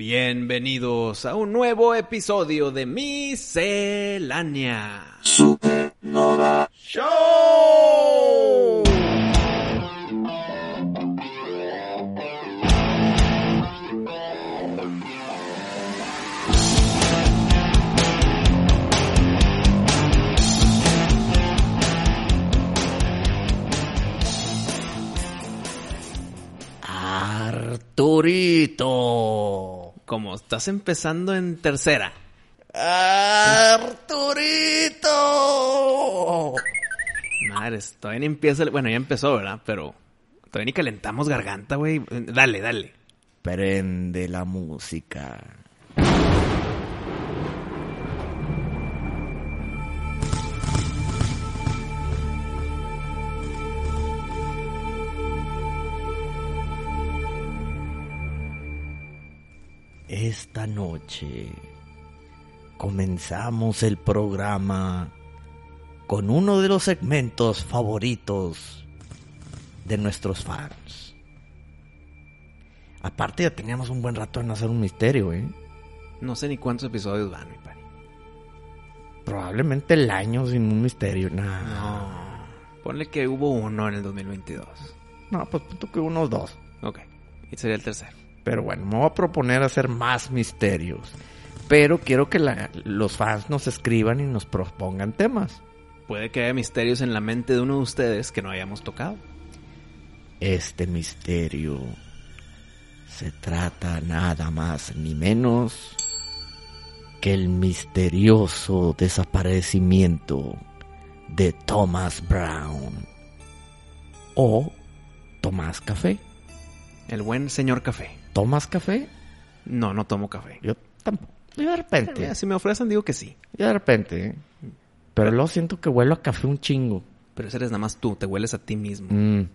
Bienvenidos a un nuevo episodio de Miscelánea Supernova Show. Arturito. Como estás empezando en tercera. Arturito. Madres, todavía ni empieza. el- Bueno, ya empezó, ¿verdad? Pero todavía ni calentamos garganta, güey. Dale, dale. Prende la música. Esta noche comenzamos el programa con uno de los segmentos favoritos de nuestros fans. Aparte ya teníamos un buen rato en hacer un misterio, ¿eh? No sé ni cuántos episodios van, mi pari. Probablemente el año sin un misterio. Nah. No. Ponle que hubo uno en el 2022. No, pues punto que unos dos. Ok. Y sería el tercero. Pero bueno, me voy a proponer hacer más misterios. Pero quiero que la- los fans nos escriban y nos propongan temas. Puede que haya misterios en la mente de uno de ustedes que no hayamos tocado. Este misterio se trata nada más ni menos que el misterioso desaparecimiento de Thomas Brown o Tomás Café. El buen señor café. ¿Tomas café? No, no tomo café. Yo tampoco. Yo de repente. Mira, Si me ofrecen, digo que sí. Yo de repente. ¿eh? Pero luego siento que huelo a café un chingo. Pero ese eres nada más tú, te hueles a ti mismo. Mm.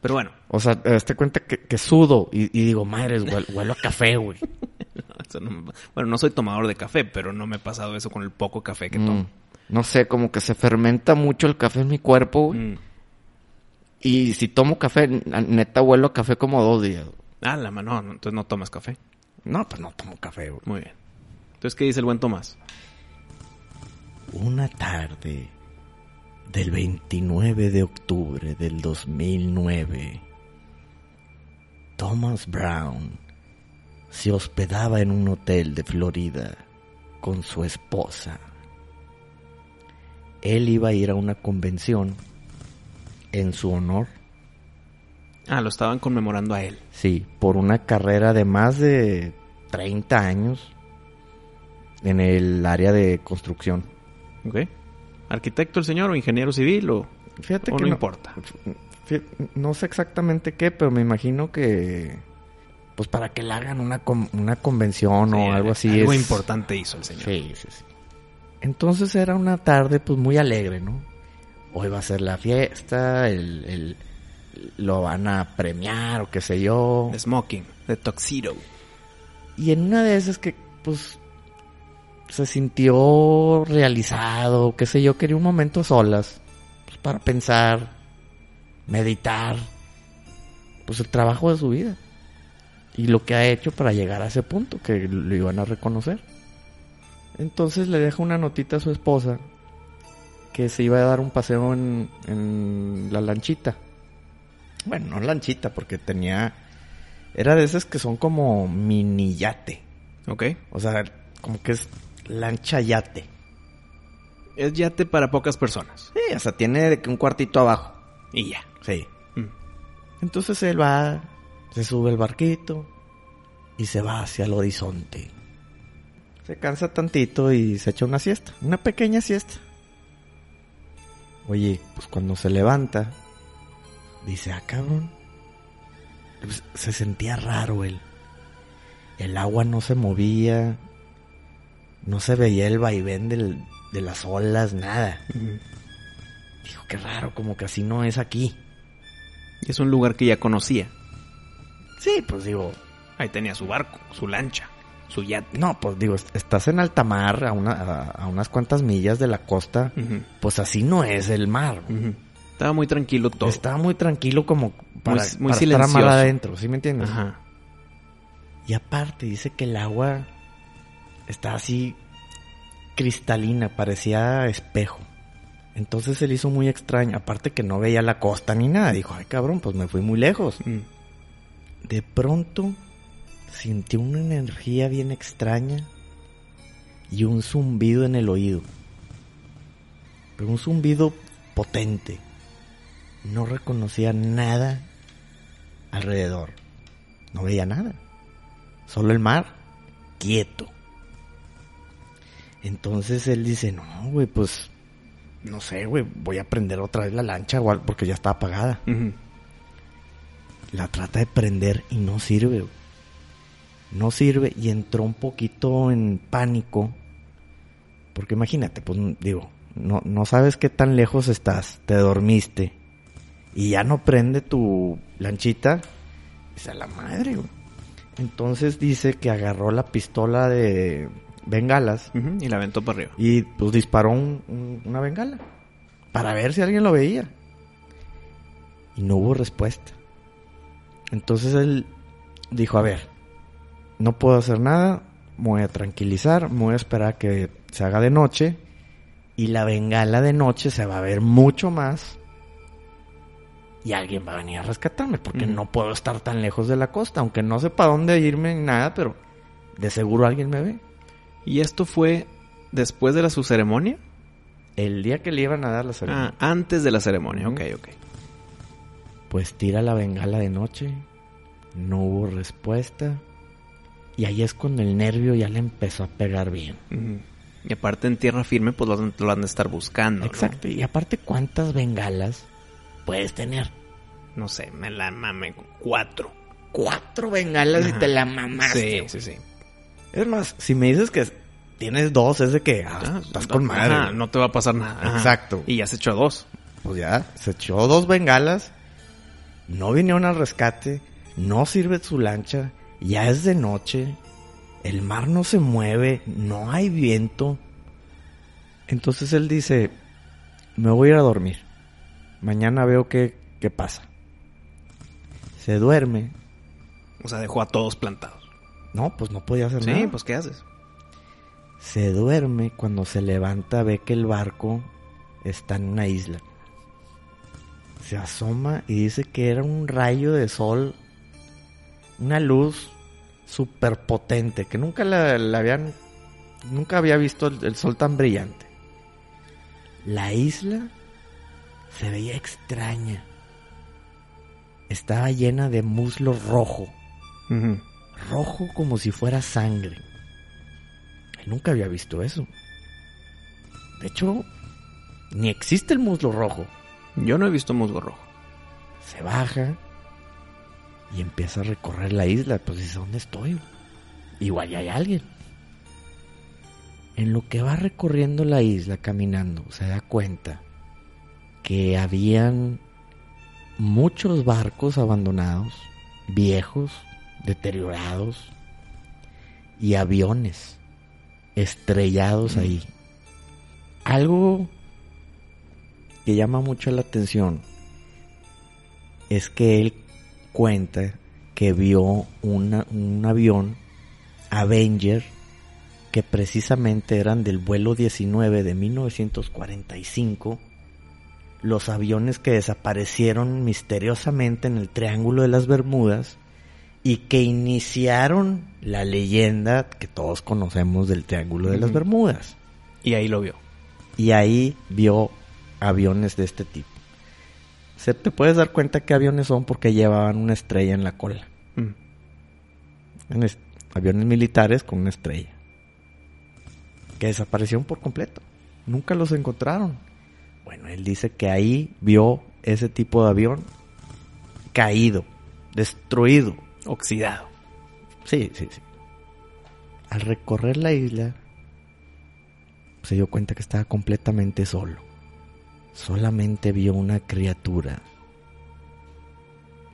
Pero bueno, O sea, te cuenta que, que sudo y, y digo, madre, huelo, huelo a café, güey. no me- bueno, no soy tomador de café, pero no me ha pasado eso con el poco café que Mm. tomo. No sé, como que se fermenta mucho el café en mi cuerpo, güey. Mm. Y si tomo café, neta huelo a café como dos días. Ah, la mano, no, entonces no tomas café. No, pues no tomo café. Muy bien. Entonces, ¿qué dice el buen Tomás? Una tarde del 29 de octubre del 2009, Thomas Brown se hospedaba en un hotel de Florida con su esposa. Él iba a ir a una convención en su honor, Ah, lo estaban conmemorando a él. sí, por una carrera de más de 30 años en el área de construcción. ¿Ok? ¿Arquitecto el señor o ingeniero civil o, Fíjate o que no, no- importa? No sé exactamente qué, pero me imagino que. Pues para que le hagan una, una convención Sí, o algo así. Algo es- importante hizo el señor. Sí, sí, sí. Entonces era una tarde, pues muy alegre, ¿no? Hoy va a ser la fiesta, el, el- lo van a premiar o qué sé yo. Smoking, de tuxedo. Y en una de esas que, pues, se sintió realizado, qué sé yo, quería un momento a solas, pues, para pensar, meditar, pues el trabajo de su vida. Y lo que ha hecho para llegar a ese punto, que lo iban a reconocer. Entonces le deja una notita a su esposa, que se iba a dar un paseo en, en la lanchita. Bueno, no lanchita, porque tenía... Era de esas que son como mini yate. ¿Ok? O sea, como que es lancha yate. Es yate para pocas personas. Sí, o sea, tiene de que un cuartito abajo. Y ya. Sí. Mm. Entonces él va, se sube el barquito y se va hacia el horizonte. Se cansa tantito y se echa una siesta, una pequeña siesta. Oye, pues cuando se levanta, dice, ah, cabrón. Pues, se sentía raro él. El agua no se movía, no se veía el vaivén del- de las olas, nada. Dijo, qué raro, como que así no es aquí. Es un lugar que ya conocía. Sí, pues digo, Ahí tenía su barco, su lancha, su yate. no, pues digo, est- estás en alta mar, a, una, a, a unas cuantas millas de la costa, pues así no es el mar. Estaba muy tranquilo todo. Estaba muy tranquilo como para, Muy- muy para silencioso. adentro, ¿sí me entiendes? Ajá. Y aparte dice que el agua está así cristalina, parecía espejo. Entonces se le hizo muy extraño. Aparte que no veía la costa ni nada. Dijo, ay cabrón, pues me fui muy lejos. Mm. De pronto sintió una energía bien extraña y un zumbido en el oído. Pero un zumbido potente. No reconocía nada alrededor. No veía nada. Solo el mar, quieto. Entonces él dice, no, güey, pues, no sé, güey, voy a prender otra vez la lancha, porque ya está apagada. La trata de prender y no sirve. No sirve y entró un poquito en pánico. Porque imagínate, pues digo, no, no sabes qué tan lejos estás, te dormiste y ya no prende tu lanchita. Es a la madre, güey. Entonces dice que agarró la pistola de bengalas Y la aventó para arriba. y pues disparó un- un- una bengala para ver si alguien lo veía. Y no hubo respuesta. Entonces él dijo, a ver, no puedo hacer nada, me voy a tranquilizar, me voy a esperar a que se haga de noche y la bengala de noche se va a ver mucho más y alguien va a venir a rescatarme porque no puedo estar tan lejos de la costa, aunque no sepa dónde irme ni nada, pero de seguro alguien me ve. ¿Y esto fue después de la su ceremonia? El día que le iban a dar la ceremonia. Ah, antes de la ceremonia. Ujú. Ok, ok. Pues tira la bengala de noche. No hubo respuesta. Y ahí es cuando el nervio ya le empezó a pegar bien. Y aparte en tierra firme, pues lo, han de estar buscando. ¿no? Exacto. Y aparte, ¿cuántas bengalas puedes tener? No sé, me la mame. Cuatro. Cuatro bengalas y te la mamaste. Sí, sí, sí. Es más, si me dices que tienes dos, es de que ah, Ah, estás con madre. ajá, no te va a pasar nada. Ajá. Exacto. Y ya se echó dos. Pues ya, se echó dos bengalas. No vinieron al rescate. No sirve su lancha. Ya es de noche. El mar no se mueve. No hay viento. Entonces él dice, me voy a ir a dormir. Mañana veo qué, qué pasa. Se duerme. O sea, dejó a todos plantados. No, pues no podía hacer Sí, nada. pues ¿qué haces? Se duerme cuando se levanta ve que el barco está en una isla. Se asoma y dice que era un rayo de sol, una luz súper potente, que nunca la, la habían, nunca había visto el, el sol tan brillante. La isla se veía extraña. Estaba llena de muslo rojo rojo como si fuera sangre. Nunca había visto eso. De hecho, ni existe el muslo rojo. Yo no he visto musgo rojo. Se baja y empieza a recorrer la isla. Pues dice, ¿dónde estoy? Igual ya hay alguien. En lo que va recorriendo la isla caminando, se da cuenta que habían muchos barcos abandonados, viejos, deteriorados, y aviones estrellados ahí. Algo que llama mucho la atención es que él cuenta que vio una- un avión Avenger que precisamente eran del vuelo 19 de 1945 los aviones que desaparecieron misteriosamente en el Triángulo de las Bermudas y que iniciaron la leyenda que todos conocemos del Triángulo de las. Bermudas. Y ahí lo vio. Y ahí vio aviones de este tipo. Se te puedes dar cuenta qué aviones son porque llevaban una estrella en la cola. Mm. En aviones militares con una estrella. Que desaparecieron por completo. Nunca los encontraron. Bueno, él dice que ahí vio ese tipo de avión caído, destruido. Oxidado. Sí, sí, sí. Al recorrer la isla, se dio cuenta que estaba completamente solo. Solamente vio una criatura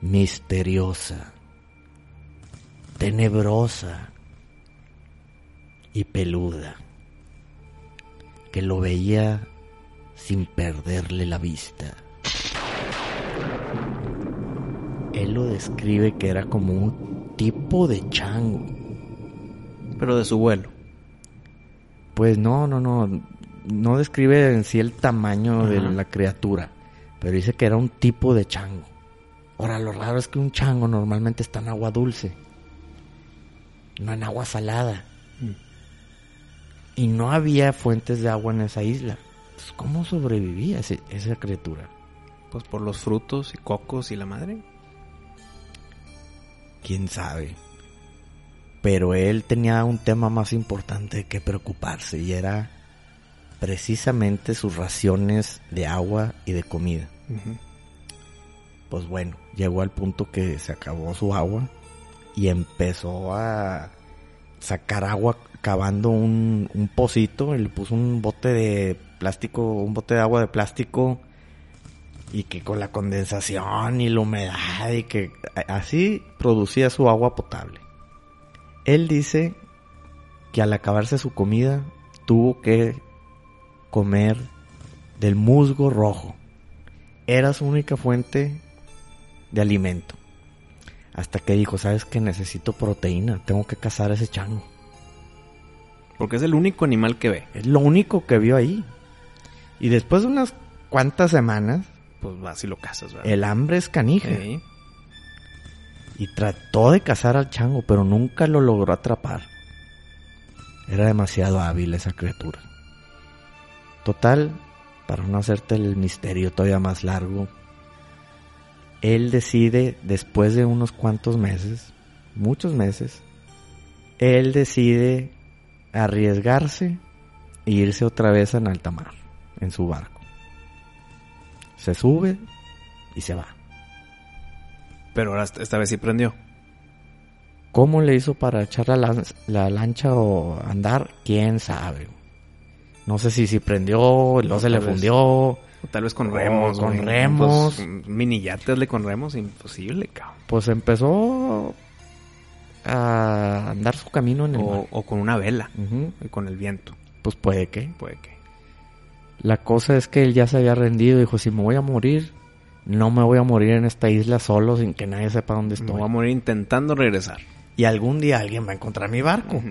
misteriosa, tenebrosa y peluda, que lo veía sin perderle la vista. Él lo describe que era como un tipo de chango. Pero de su vuelo. Pues no, no, no. No describe en sí el tamaño de la criatura. Pero dice que era un tipo de chango. Ahora, lo raro es que un chango normalmente está en agua dulce. No en agua salada. Mm. Y no había fuentes de agua en esa isla. Pues, ¿Cómo sobrevivía ese- esa criatura? Pues por los frutos y cocos y la madre. quién sabe. Pero él tenía un tema más importante que preocuparse y era precisamente sus raciones de agua y de comida. Pues bueno, llegó al punto que se acabó su agua y empezó a sacar agua cavando un, un pocito y le puso un bote de plástico, un bote de agua de plástico y que con la condensación y la humedad y que así producía su agua potable. Él dice que al acabarse su comida tuvo que comer del musgo rojo. Era su única fuente de alimento. Hasta que dijo, ¿sabes que Necesito proteína, tengo que cazar a ese chango. Porque es el único animal que ve. Es lo único que vio ahí. Y después de unas cuantas semanas, Pues vas y lo cazas, ¿verdad? el hambre es canija. Sí. Y trató de cazar al chango, pero nunca lo logró atrapar. Era demasiado hábil esa criatura. Total, para no hacerte el misterio todavía más largo, él decide, después de unos cuantos meses, muchos meses, él decide arriesgarse e irse otra vez en alta mar, en su barco. Se sube y se va. Pero ahora esta vez sí prendió. ¿Cómo le hizo para echar la, lancha o andar? ¿Quién sabe? No sé si, si prendió, no se le fundió. O tal vez con remos. con güey. remos. Pues, mini yates con remos, imposible, cabrón. Pues empezó a andar su camino en el O, mar. o con una vela. Y Con el viento. Pues puede que. Puede que. La cosa es que él ya se había rendido. Dijo, si me voy a morir, no me voy a morir en esta isla solo sin que nadie sepa dónde Me estoy. voy a morir intentando regresar. Y algún día alguien va a encontrar mi barco.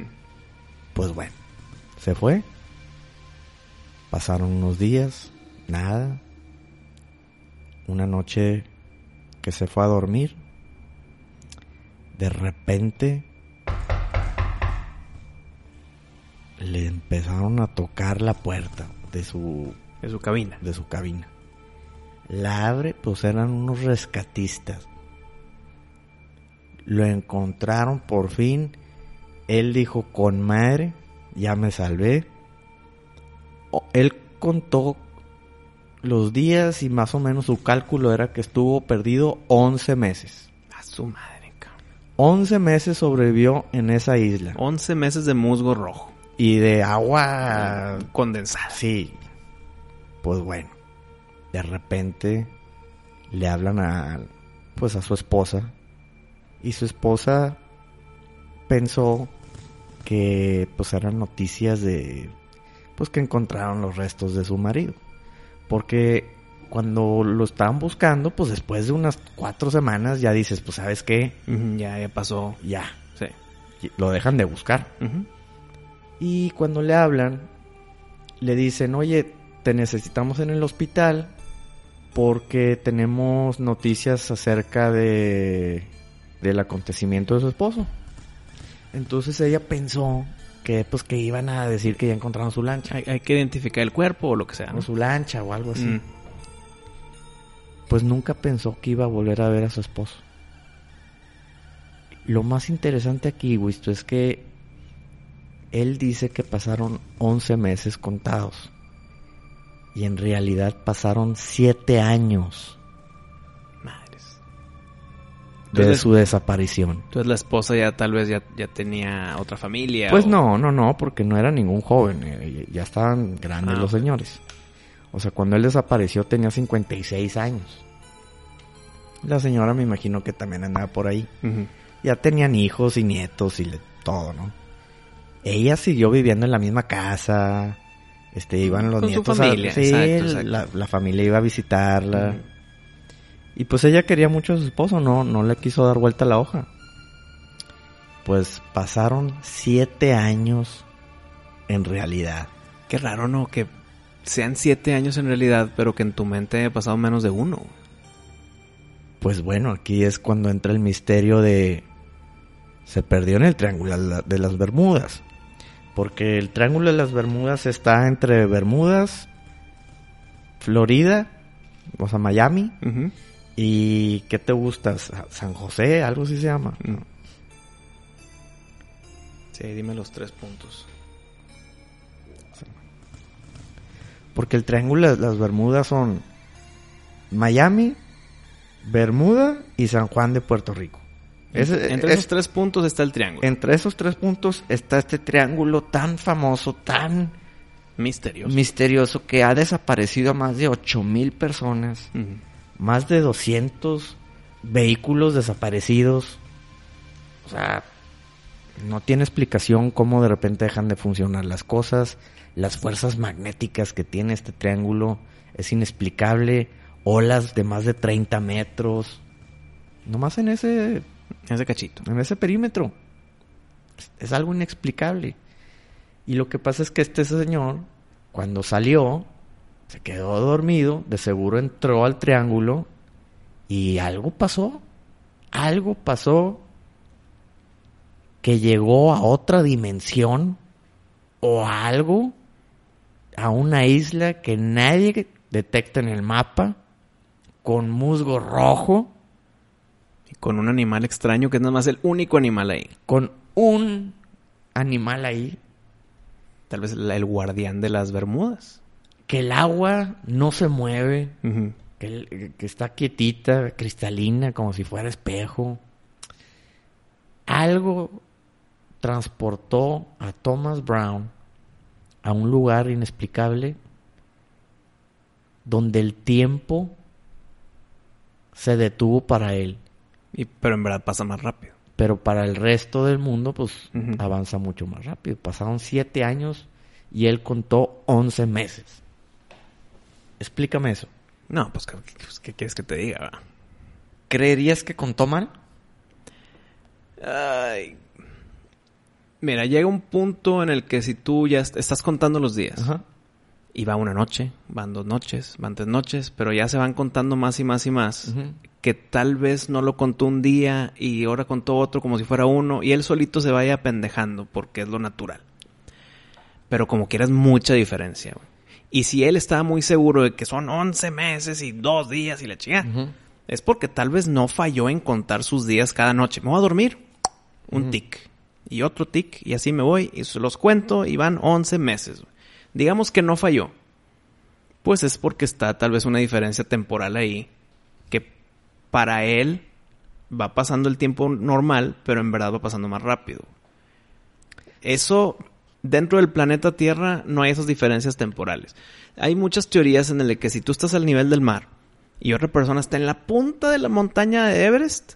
Pues bueno, se fue. Pasaron unos días, nada. Una noche que se fue a dormir. De repente le empezaron a tocar la puerta de su De su cabina. de su cabina. La abre, pues eran unos rescatistas. Lo encontraron por fin. Él dijo, con madre, ya me salvé. Él contó los días y más o menos su cálculo era que estuvo perdido 11 meses. A su madre, cabrón. 11 meses sobrevivió en esa isla. 11 meses de musgo rojo. Y de agua Condensada. Sí. Pues bueno. De repente le hablan a pues a su esposa y su esposa pensó que pues eran noticias de pues que encontraron los restos de su marido. Porque cuando lo estaban buscando, pues después de unas cuatro semanas ya dices, pues sabes qué, Ya, ya pasó. ya, Sí. lo dejan de buscar. Y cuando le hablan, le dicen, oye, te necesitamos en el hospital porque tenemos noticias acerca de del acontecimiento de su esposo. Entonces ella pensó que pues que iban a decir que ya encontraron su lancha. Hay, hay que identificar el cuerpo o lo que sea. ¿no? O su lancha o algo así. Mm. Pues nunca pensó que iba a volver a ver a su esposo. Lo más interesante aquí, Wisto, es que él dice que pasaron 11 meses contados. Y en realidad pasaron 7 años Madres. de Entonces- su desaparición. Entonces la esposa ya tal vez ya, ya tenía otra familia. Pues o- no, no, no, porque no era ningún joven, eh, ya estaban grandes Ah, los señores. O sea, cuando él desapareció tenía 56 años. La señora me imagino que también andaba por ahí. Ya tenían hijos y nietos y le- todo, ¿no? Ella siguió viviendo en la misma casa. Este, iban los Con su nietos a- sí, exacto, el- exacto. La, la familia iba a visitarla. Y pues ella quería mucho a su esposo, no, no le quiso dar vuelta a la hoja. Pues pasaron siete años en realidad. Qué raro, ¿no? Que sean siete años en realidad, pero que en tu mente haya pasado menos de uno. Pues bueno, aquí es cuando entra el misterio de... Se perdió en el Triángulo de las Bermudas. Porque el Triángulo de las Bermudas está entre Bermudas, Florida, o sea, Miami, y ¿qué te gusta? Sa- San José, algo así se llama. Mm. Sí, dime los tres puntos. Porque el Triángulo de las Bermudas son Miami, Bermuda y San Juan de Puerto Rico. Entre es- esos tres puntos está el triángulo. entre esos tres puntos está este triángulo tan famoso, tan Misterioso. misterioso que ha desaparecido a más de 8 mil personas, más de 200 vehículos desaparecidos. O sea, no tiene explicación cómo de repente dejan de funcionar las cosas. Las fuerzas magnéticas que tiene este triángulo es inexplicable. Olas de más de 30 metros. Nomás en ese Ese cachito. en ese perímetro. Es, algo inexplicable. Y lo que pasa es que este señor, cuando salió, se quedó dormido, de seguro entró al triángulo y algo pasó. Algo pasó que llegó a otra dimensión o algo, a una isla que nadie detecta en el mapa, con musgo rojo. Con un animal extraño que es nada más el único animal ahí. con un animal ahí, Tal vez el guardián de las Bermudas. que el agua no se mueve, que, el- que está quietita, cristalina, como si fuera espejo. Algo transportó a Thomas Brown a un lugar inexplicable donde el tiempo se detuvo para él, Y, pero en verdad pasa más rápido. pero para el resto del mundo pues avanza mucho más rápido. Pasaron siete años y él contó 11 meses. Explícame eso. No, pues, ¿qué, pues, ¿qué quieres que te diga? va? ¿Creerías que contó mal? Ay. Mira, llega un punto en el que si tú ya est- estás contando los días, Ajá. y va una noche, van dos noches, van tres noches, pero ya se van contando más y más y más. Que tal vez no lo contó un día y ahora contó otro como si fuera uno, y él solito se vaya pendejando porque es lo natural. Pero como quieras, mucha diferencia. güey. Y si él estaba muy seguro de que son 11 meses y dos días y la chica, Ujú. es porque tal vez no falló en contar sus días cada noche. Me voy a dormir, un tic. Y otro tic, y así me voy, y se los cuento, y van 11 meses. güey. Digamos que no falló. Pues es porque está tal vez una diferencia temporal ahí, que para él va pasando el tiempo normal, pero en verdad va pasando más rápido. Eso, dentro del planeta Tierra, no hay esas diferencias temporales. Hay muchas teorías en las que si tú estás al nivel del mar y otra persona está en la punta de la montaña de Everest,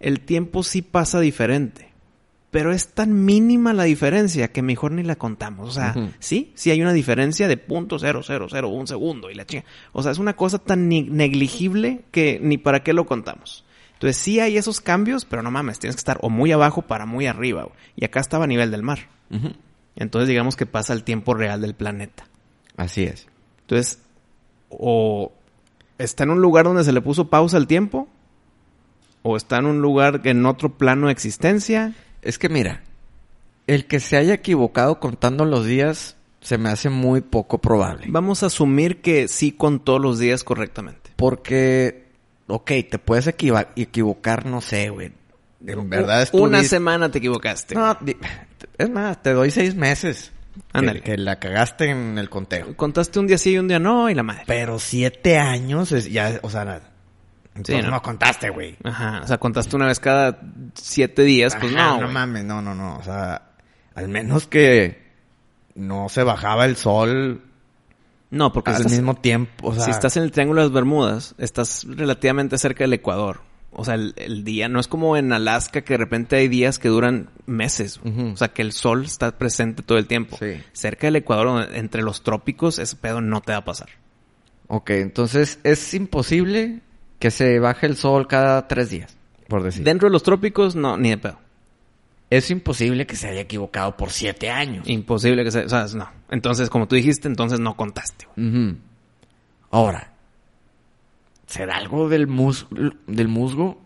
el tiempo sí pasa diferente. Pero es tan mínima la diferencia que mejor ni la contamos. O sea, sí, sí hay una diferencia de punto cero cero cero un segundo y la chinga. O sea, es una cosa tan negligible que ni para qué lo contamos. Entonces sí hay esos cambios, pero no mames, tienes que estar o muy abajo para muy arriba. güey. Y acá estaba a nivel del mar. Entonces digamos que pasa el tiempo real del planeta. Así es. Entonces, o está en un lugar donde se le puso pausa al tiempo, o está en un lugar en otro plano de existencia. Es que mira, el que se haya equivocado contando los días se me hace muy poco probable. Vamos a asumir que sí contó los días correctamente. Porque, ok, te puedes equivocar, no sé, güey. En verdad Una estuviste- semana te equivocaste. No, es más, te doy seis meses. que- Ándale. Que, la cagaste en el conteo. Contaste un día sí y un día no, y la madre. Pero siete años es ya, o sea, ¿no? contaste, güey. Ajá, o sea, contaste una vez cada siete días, pues no. no mames, no, no, no. O sea, al menos que no se bajaba el sol No, porque al estás- mismo tiempo. O sea, si estás en el Triángulo de las Bermudas, estás relativamente cerca del Ecuador. O sea, el, el día no es como en Alaska que de repente hay días que duran meses. O sea, que el sol está presente todo el tiempo. Sí. Cerca del Ecuador, entre los trópicos, ese pedo no te va a pasar. Ok, entonces es imposible que se baje el sol cada tres días, por decir. Dentro de los trópicos, no, ni de pedo. es imposible que se haya equivocado por siete años. Imposible que sea, o sea, no. Entonces, como tú dijiste, entonces no contaste. Ahora, ¿será algo del, mus del musgo?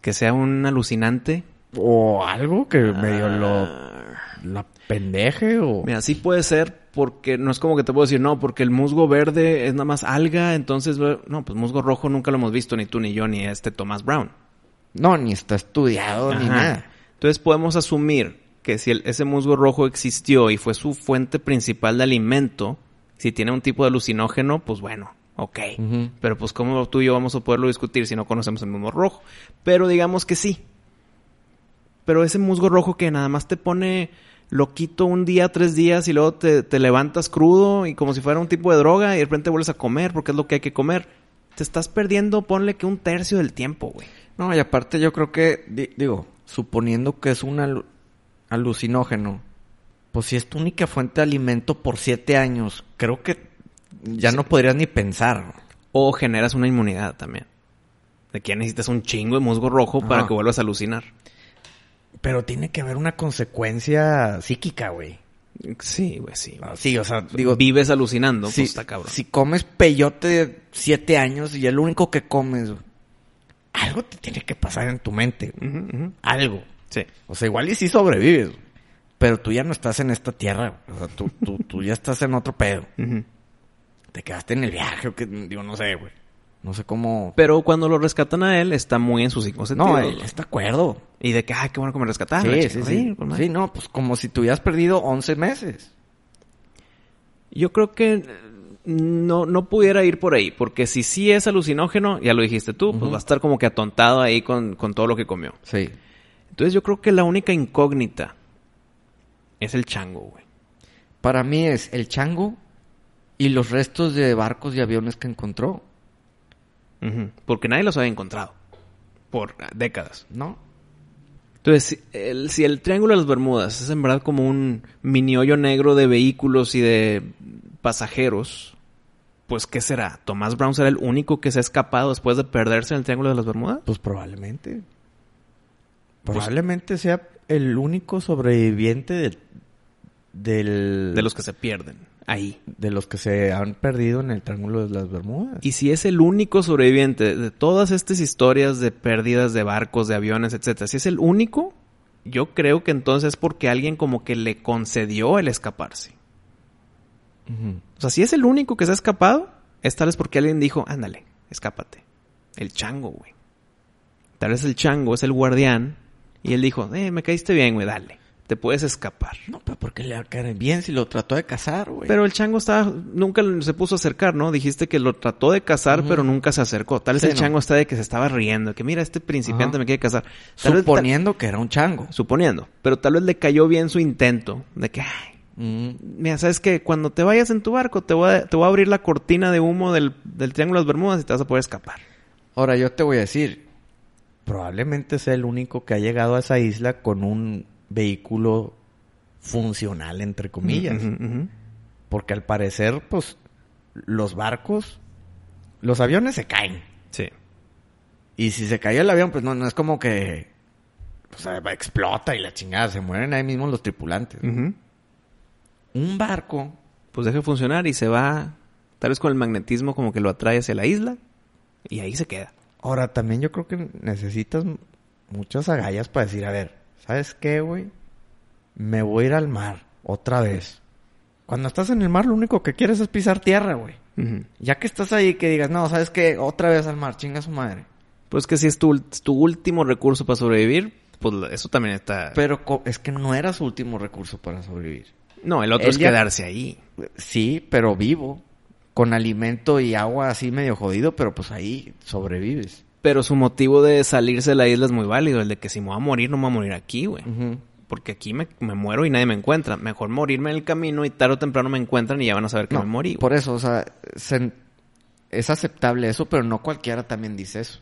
Que sea un alucinante. ¿O algo que medio lo la pendeje? O... Mira, sí puede ser porque no es como que te puedo decir, no, porque el musgo verde es nada más alga, entonces, no, pues musgo rojo nunca lo hemos visto, ni tú, ni yo, ni este Tomás Brown. No, ni está estudiado ni nada. Entonces podemos asumir que si el- ese musgo rojo existió y fue su fuente principal de alimento, si tiene un tipo de alucinógeno, pues bueno, ok. Pero pues cómo tú y yo vamos a poderlo discutir si no conocemos el musgo rojo. Pero digamos que sí. Pero ese musgo rojo que nada más te pone loquito un día, tres días y luego te, te levantas crudo y como si fuera un tipo de droga y de repente vuelves a comer porque es lo que hay que comer. Te estás perdiendo, ponle que un tercio del tiempo, güey. No, y aparte yo creo que, di- digo, suponiendo que es un alu- alucinógeno, pues si es tu única fuente de alimento por siete años, creo que ya no podrías ni pensar. O generas una inmunidad también. De que necesitas un chingo de musgo rojo para que vuelvas a alucinar. Pero tiene que haber una consecuencia psíquica, güey. Sí, güey, sí. Ah, Sí, o sea, digo, Vives alucinando, si, pues está cabrón. si comes peyote de siete años y es lo único que comes, güey, algo te tiene que pasar en tu mente. Algo. Sí. O sea, igual y sí sobrevives, güey. pero tú ya no estás en esta tierra. güey. O sea, tú, tú, tú ya estás en otro pedo. Te quedaste en el viaje o que, digo, no sé, güey. No sé cómo... Pero cuando lo rescatan a él, está muy en sus cinco sentidos. No, él está de acuerdo. Y de que, ay, qué bueno que me rescataron. sí, sí, sí. madre. Sí, no, pues como si te hubieras perdido 11 meses. Yo creo que eh, no, no pudiera ir por ahí, porque si sí es alucinógeno, ya lo dijiste tú, pues va a estar como que atontado ahí con, con todo lo que comió. Sí. Entonces yo creo que la única incógnita es el chango, güey. Para mí es el chango y los restos de barcos y aviones que encontró. Porque nadie los había encontrado por décadas. ¿no? Entonces, si el, si el Triángulo de las Bermudas es en verdad como un mini hoyo negro de vehículos y de pasajeros, pues ¿qué será? ¿Tomás Brown será el único que se ha escapado después de perderse en el Triángulo de las Bermudas? Pues probablemente. Pues- Probablemente sea el único sobreviviente del- De los que se pierden ahí. de los que se han perdido en el Triángulo de las Bermudas. Y si es el único sobreviviente de todas estas historias de pérdidas de barcos, de aviones, etcétera, si es el único, yo creo que entonces es porque alguien como que le concedió el escaparse. O sea, si es el único que se ha escapado, es tal vez porque alguien dijo, ándale, escápate. El chango, güey. Tal vez el chango es el guardián y él dijo, eh, me caíste bien, güey, dale. Te puedes escapar. No, pero ¿por qué le va a caer bien si lo trató de cazar, güey? Pero el chango estaba, nunca se puso a acercar, ¿no? Dijiste que lo trató de cazar, pero nunca se acercó. Tal vez Sí, el no. chango está de que se estaba riendo, que mira, este principiante me quiere cazar. Tal vez- Suponiendo que era un chango. suponiendo. Pero tal vez le cayó bien su intento de que, ay, mira, ¿sabes qué? Cuando te vayas en tu barco, te voy a, te voy a abrir la cortina de humo del, del Triángulo de las Bermudas y te vas a poder escapar. Ahora yo te voy a decir, probablemente sea el único que ha llegado a esa isla con un vehículo funcional, entre comillas. Porque al parecer, pues, los barcos, los aviones se caen. Sí. Y si se cae el avión, pues no, no es como que, sea, va- explota y la chingada, se mueren ahí mismo los tripulantes. Un barco, Pues deja de funcionar y se va, tal vez con el magnetismo como que lo atrae hacia la isla y ahí se queda. ahora también yo creo que necesitas muchas agallas para decir, a ver, ¿sabes qué, güey? Me voy a ir al mar otra vez. Cuando estás en el mar, lo único que quieres es pisar tierra, güey. Ya que estás ahí, que digas, no, ¿sabes qué? Otra vez al mar, chinga su madre. Pues que si es tu, tu último recurso para sobrevivir, pues eso también está... Pero es que no era su último recurso para sobrevivir. no, el otro él es ya- quedarse ahí. Sí, pero vivo. Con alimento y agua así medio jodido, pero pues ahí sobrevives. Pero su motivo de salirse de la isla es muy válido. El de que si me voy a morir, no me voy a morir aquí, güey. Porque aquí me, me muero y nadie me encuentra. Mejor morirme en el camino y tarde o temprano me encuentran y ya van a saber que No, me morí. güey. por eso, o sea, se- es aceptable eso, pero no cualquiera también dice eso.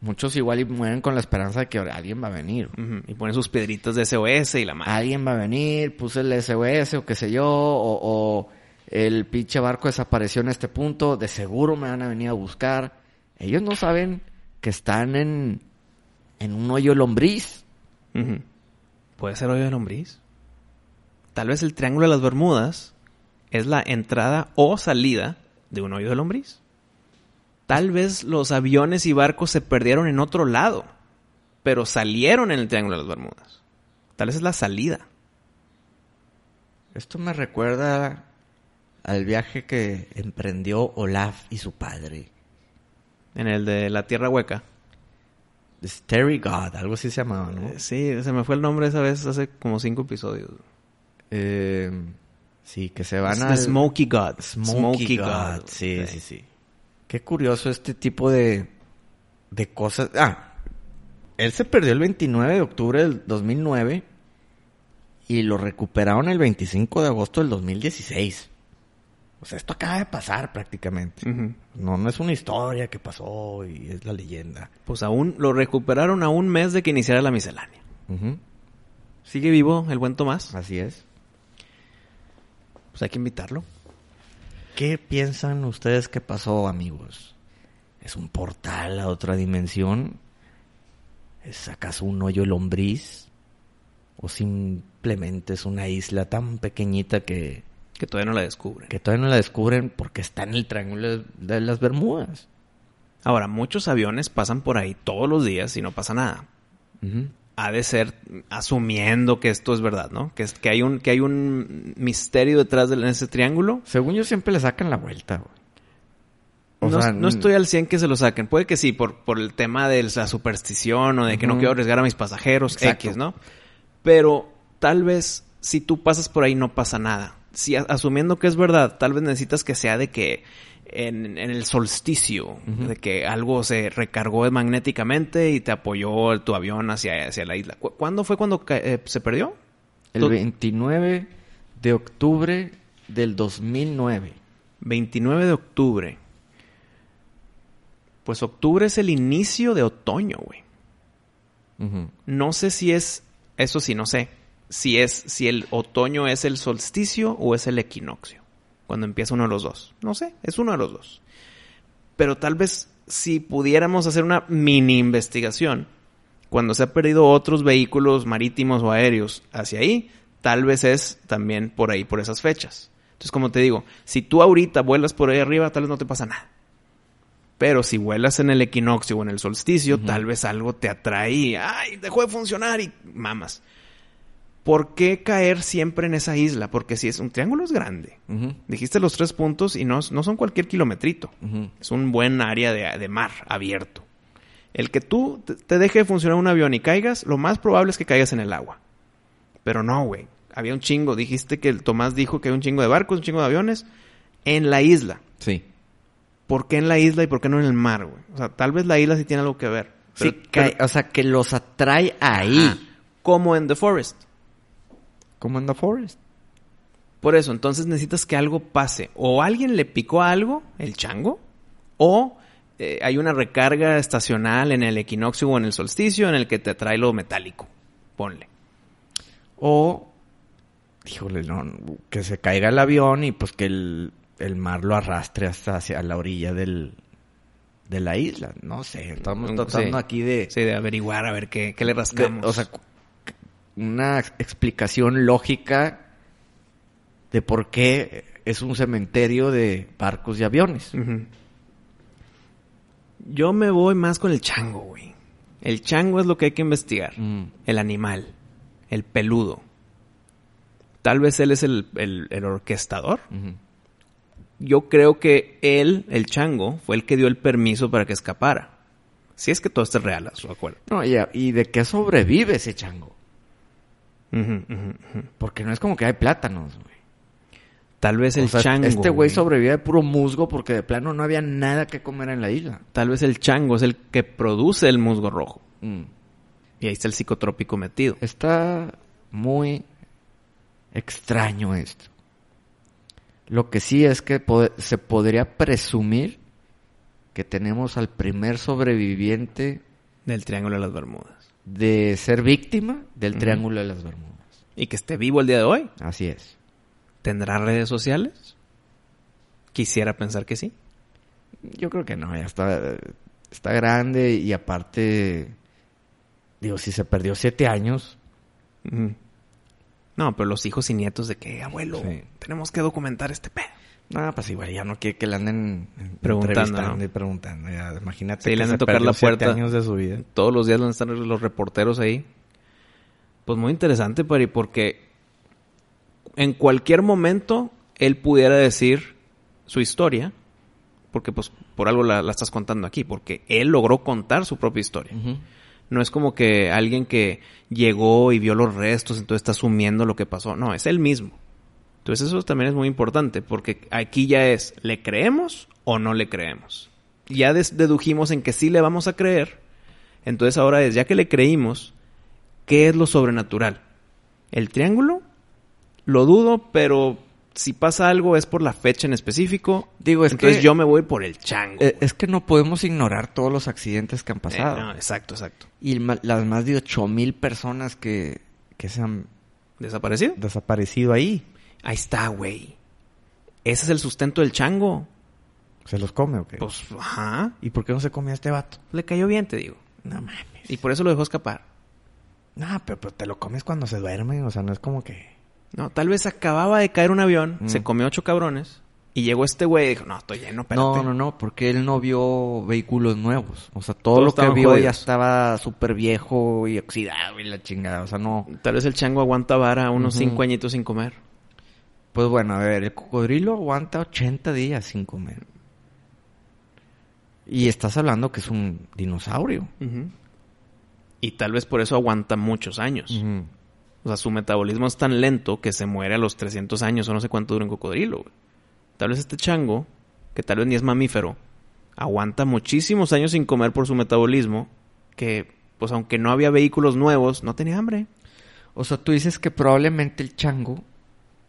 Muchos igual y mueren con la esperanza de que alguien va a venir. Y ponen sus piedritas de SOS y la madre. Alguien va a venir, puse el SOS o qué sé yo, o, o el pinche barco desapareció en este punto, de seguro me van a venir a buscar. Ellos no saben que están en, en un hoyo lombriz. Puede ser hoyo de lombriz. Tal vez el triángulo de las Bermudas es la entrada o salida de un hoyo de lombriz. Tal vez los aviones y barcos se perdieron en otro lado, pero salieron en el triángulo de las Bermudas. Tal vez es la salida. Esto me recuerda al viaje que emprendió Olaf y su padre. En el de la Tierra Hueca. The Starry God, algo así se llamaba, ¿no? Eh, Sí, se me fue el nombre esa vez hace como cinco episodios. Eh, sí, que se van a... The Smokey God. Smokey God. Sí, sí, sí. Qué curioso este tipo de, de cosas. Ah, él se perdió el 29 de octubre del 2009 y lo recuperaron el 25 de agosto del 2016. O sea, esto acaba de pasar prácticamente. No, no es una historia que pasó y es la leyenda. Pues aún lo recuperaron a un mes de que iniciara la miscelánea. ¿Sigue vivo el buen Tomás? Así es. Pues hay que invitarlo. ¿Qué piensan ustedes que pasó, amigos? ¿Es un portal a otra dimensión? ¿Es acaso un hoyo lombriz? ¿O simplemente es una isla tan pequeñita que, Que todavía no la descubren. que todavía no la descubren porque está en el triángulo de las Bermudas? Ahora, muchos aviones pasan por ahí todos los días y no pasa nada. Ha de ser asumiendo que esto es verdad, ¿no? Que, es, que, hay, un, que hay un misterio detrás de ese triángulo. Según yo siempre le sacan la vuelta, güey. O no, sea, no estoy al 100 que se lo saquen. Puede que sí, por, por el tema de la superstición o de que no quiero arriesgar a mis pasajeros, Exacto. X, ¿no? Pero tal vez si tú pasas por ahí no pasa nada. Si asumiendo que es verdad, tal vez necesitas que sea de que en, en el solsticio, de que algo se recargó magnéticamente y te apoyó tu avión hacia, hacia la isla. ¿Cu- ¿Cuándo fue cuando eh, se perdió? El Tú- 29 de octubre del 2009. 29 de octubre. Pues octubre es el inicio de otoño, güey. No sé si es, eso sí, no sé, si es, si el otoño es el solsticio o es el equinoccio, cuando empieza uno de los dos. No sé, es uno de los dos. Pero tal vez si pudiéramos hacer una mini investigación, cuando se han perdido otros vehículos marítimos o aéreos hacia ahí, tal vez es también por ahí, por esas fechas. Entonces, como te digo, si tú ahorita vuelas por ahí arriba, tal vez no te pasa nada. Pero si vuelas en el equinoccio o en el solsticio, tal vez algo te atrae y, ¡ay! Dejó de funcionar y mamas. ¿Por qué caer siempre en esa isla? Porque si es un triángulo es grande. Dijiste los tres puntos y no, no son cualquier kilometrito. Es un buen área de, de mar abierto. El que tú te- deje de funcionar un avión y caigas, lo más probable es que caigas en el agua. Pero no, güey. Había un chingo. Dijiste que el Tomás dijo que hay un chingo de barcos, un chingo de aviones en la isla. Sí. ¿Por qué en la isla y por qué no en el mar, güey? O sea, tal vez la isla sí tiene algo que ver. Sí, Pero- cae- pero- o sea, que los atrae ahí. Ajá. como en The Forest. Como en The Forest. Por eso, entonces necesitas que algo pase. O alguien le picó algo, el chango, o eh, hay una recarga estacional en el equinoccio o en el solsticio en el que te atrae lo metálico. Ponle. O, híjole, no, que se caiga el avión y pues que el, el mar lo arrastre hasta hacia la orilla del, de la isla. No sé, estamos Mm, tratando sí. aquí de, Sí, de averiguar a ver qué, qué le de- rascamos. o sea, una explicación lógica de por qué es un cementerio de barcos y aviones. Yo me voy más con el chango, güey. El chango es lo que hay que investigar. Mm. El animal. El peludo. Tal vez él es el, el- el orquestador. Yo creo que él, el chango, fue el que dio el permiso para que escapara. Si es que todo esto es real, a su acuerdo. No, y de qué sobrevive ese chango. Porque no es como que hay plátanos, güey. Tal vez el O sea, chango. este güey sobrevive de puro musgo porque de plano no había nada que comer en la isla. Tal vez el chango es el que produce el musgo rojo. Mm. Y ahí está el psicotrópico metido. Está muy extraño esto. Lo que sí es que se podría presumir que tenemos al primer sobreviviente Del Triángulo de las Bermudas. De ser víctima del. Triángulo de las Bermudas. Y que esté vivo el día de hoy. Así es. ¿Tendrá redes sociales? Quisiera pensar que sí. Yo creo que no, ya está, está grande y aparte, digo, si se perdió siete años. No, pero los hijos y nietos de que, abuelo, Sí. tenemos que documentar este pedo. No, pues igual ya no quiere que le anden Preguntando, ¿no? y preguntando. Ya, imagínate Sí, que le han se tocar la puerta. años de su vida. Todos los días están los reporteros ahí. Pues muy interesante, Pari, porque en cualquier momento él pudiera decir su historia, porque pues por algo la, la estás contando aquí, porque él logró contar su propia historia. No es como que alguien que llegó y vio los restos, entonces está asumiendo lo que pasó. No, es él mismo. Entonces eso también es muy importante, porque aquí ya es, ¿le creemos o no le creemos? Ya dedujimos en que sí le vamos a creer. Entonces ahora es, ya que le creímos, ¿qué es lo sobrenatural? ¿El triángulo? Lo dudo, pero si pasa algo es por la fecha en específico. Digo, es entonces que- yo me voy por el chango. Eh, es que no podemos ignorar todos los accidentes que han Eh, pasado. no, exacto, exacto. Y las más de ocho mil personas que, que se han ¿Desaparecido? desaparecido ahí. Ahí está, güey. Ese es el sustento del chango. ¿Se los come o qué? Pues, ajá. ¿Y por qué no se comía este vato? Le cayó bien, te digo. No mames. Y por eso lo dejó escapar. No, pero, pero te lo comes cuando se duerme. O sea, no es como que... No, tal vez acababa de caer un avión, Mm. se comió ocho cabrones, y llegó este güey y dijo, no, estoy lleno, espérate. No, no, no, porque él no vio vehículos nuevos. O sea, todo lo que vio ya estaba súper viejo y oxidado y la chingada. O sea, no. Tal vez el chango aguanta vara unos cinco añitos sin comer. Pues bueno, a ver, el cocodrilo aguanta 80 días sin comer. Y estás hablando que es un dinosaurio. Y tal vez por eso aguanta muchos años. O sea, su metabolismo es tan lento que se muere a los 300 años o no sé cuánto dura un cocodrilo. güey. Tal vez este chango, que tal vez ni es mamífero, aguanta muchísimos años sin comer por su metabolismo, que pues aunque no había vehículos nuevos, no tenía hambre. O sea, tú dices que probablemente el chango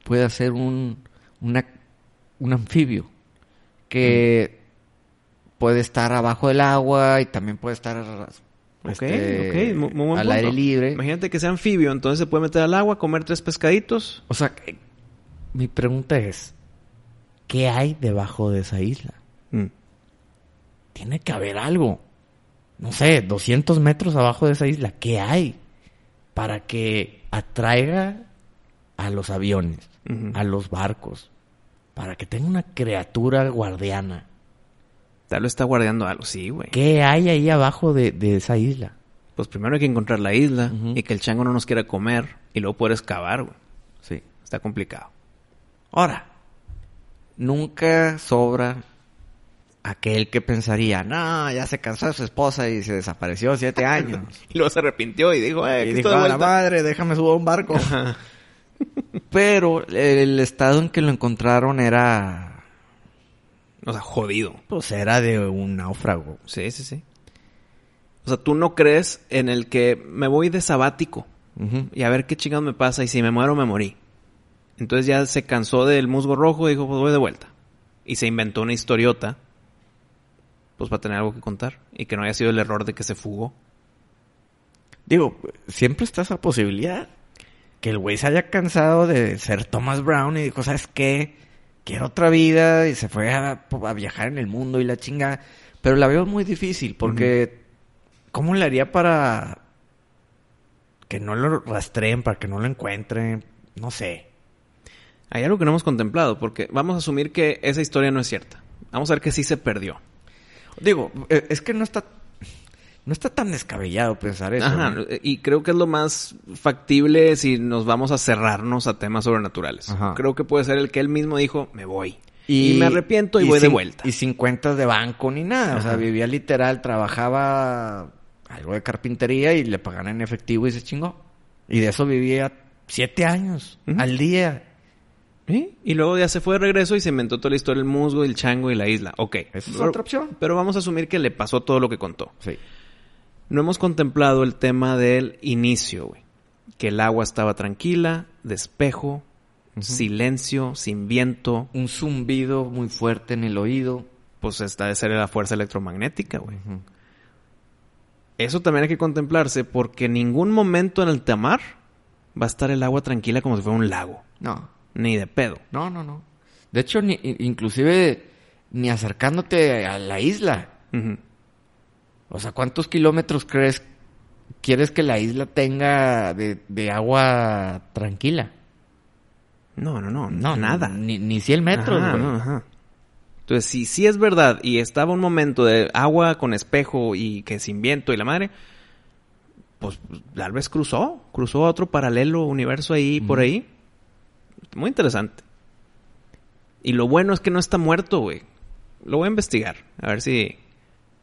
pueda ser un, una- un anfibio que puede estar abajo del agua y también puede estar este, ok, mu- muy buen al punto. aire libre. Imagínate que sea anfibio, entonces se puede meter al agua, comer tres pescaditos. O sea, que- mi pregunta es, ¿qué hay debajo de esa isla? Mm. Tiene que haber algo. No sé, 200 metros abajo de esa isla, ¿qué hay? Para que atraiga a los aviones, A los barcos, para que tenga una criatura guardiana. Tal vez está guardando algo, sí, güey. ¿Qué hay ahí abajo de, de esa isla? Pues primero hay que encontrar la isla y que el chango no nos quiera comer y luego poder excavar, güey. Sí. Está complicado. Ahora, nunca sobra aquel que pensaría, no, ya se cansó de su esposa y se desapareció siete años. Y luego se arrepintió y dijo, eh, y dijo, a la vuelta". madre, déjame subir a un barco. Pero el estado en que lo encontraron era, O sea, jodido. pues era de un náufrago. Sí, sí, sí. O sea, tú no crees en el que me voy de sabático y a ver qué chingados me pasa y si me muero me morí. Entonces ya se cansó del musgo rojo y dijo, pues voy de vuelta. Y se inventó una historiota, pues para tener algo que contar y que no haya sido el error de que se fugó. Digo, siempre está esa posibilidad. Que el güey se haya cansado de ser Thomas Brown y dijo, ¿sabes qué? Quiero otra vida y se fue a, a viajar en el mundo y la chinga. Pero la veo muy difícil porque ¿cómo le haría para que no lo rastreen, para que no lo encuentren? No sé. Hay algo que no hemos contemplado porque vamos a asumir que esa historia no es cierta. Vamos a ver que sí se perdió. Digo, eh, es que no está no está tan descabellado pensar eso. Ajá, ¿no? y creo que es lo más factible si nos vamos a cerrarnos a temas sobrenaturales. Ajá. Creo que puede ser el que él mismo dijo, me voy. Y, me arrepiento y, voy de vuelta. Y sin cuentas de banco ni nada. O sea, vivía literal, trabajaba algo de carpintería y le pagaban en efectivo y se chingó. Y de eso vivía siete años al día. ¿Sí? Y luego ya se fue de regreso y se inventó toda la historia del musgo, el chango y la isla. Ok. Esa es otra opción. Pero vamos a asumir que le pasó todo lo que contó. Sí. No hemos contemplado el tema del inicio, güey. Que el agua estaba tranquila, despejo, silencio, sin viento. Un zumbido muy fuerte en el oído. Pues esta de ser la fuerza electromagnética, güey. Eso también hay que contemplarse porque en ningún momento en el tamar va a estar el agua tranquila como si fuera un lago. No, Ni de pedo. no, no, no. De hecho, ni, inclusive ni acercándote a la isla. O sea, ¿cuántos kilómetros crees quieres que la isla tenga de, de agua tranquila. No, no, no, No, nada. Ni, ni 100 metros, Ajá, güey. no, ajá. Entonces, si sí es verdad y estaba un momento de agua con espejo y que sin viento y la madre, pues tal vez cruzó, cruzó a otro paralelo universo ahí, por ahí. Muy interesante. Y lo bueno es que no está muerto, güey. Lo voy a investigar, a ver si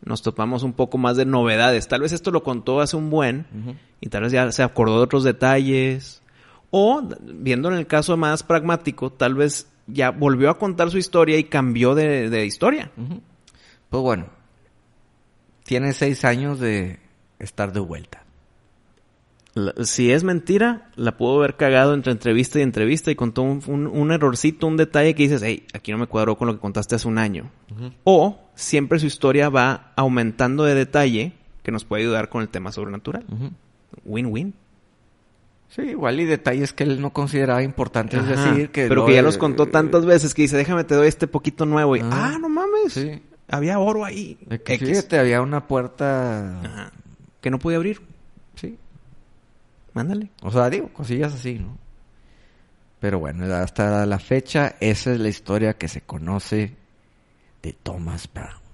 nos topamos un poco más de novedades. Tal vez esto lo contó hace un buen y tal vez ya se acordó de otros detalles. O, viendo en el caso más pragmático, tal vez ya volvió a contar su historia y cambió de, de historia. Pues bueno, tiene seis años de estar de vuelta. La- si es mentira, la pudo haber cagado entre entrevista y entrevista y contó un, un- un errorcito, un detalle que dices, hey, aquí no me cuadró con lo que contaste hace un año. O siempre su historia va aumentando de detalle que nos puede ayudar con el tema sobrenatural. Win-win. Sí, igual y detalles que él no consideraba importantes Ajá. decir. Que Pero no, que ya eh, los contó tantas veces que dice, déjame te doy este poquito nuevo. Y, Ah. ah, no mames. Sí. Había oro ahí. X. había una puerta. Ajá. Que no podía abrir. Sí. Mándale. O sea, digo, cosillas así, ¿no? Pero bueno, hasta la fecha, esa es la historia que se conoce de Thomas Brown.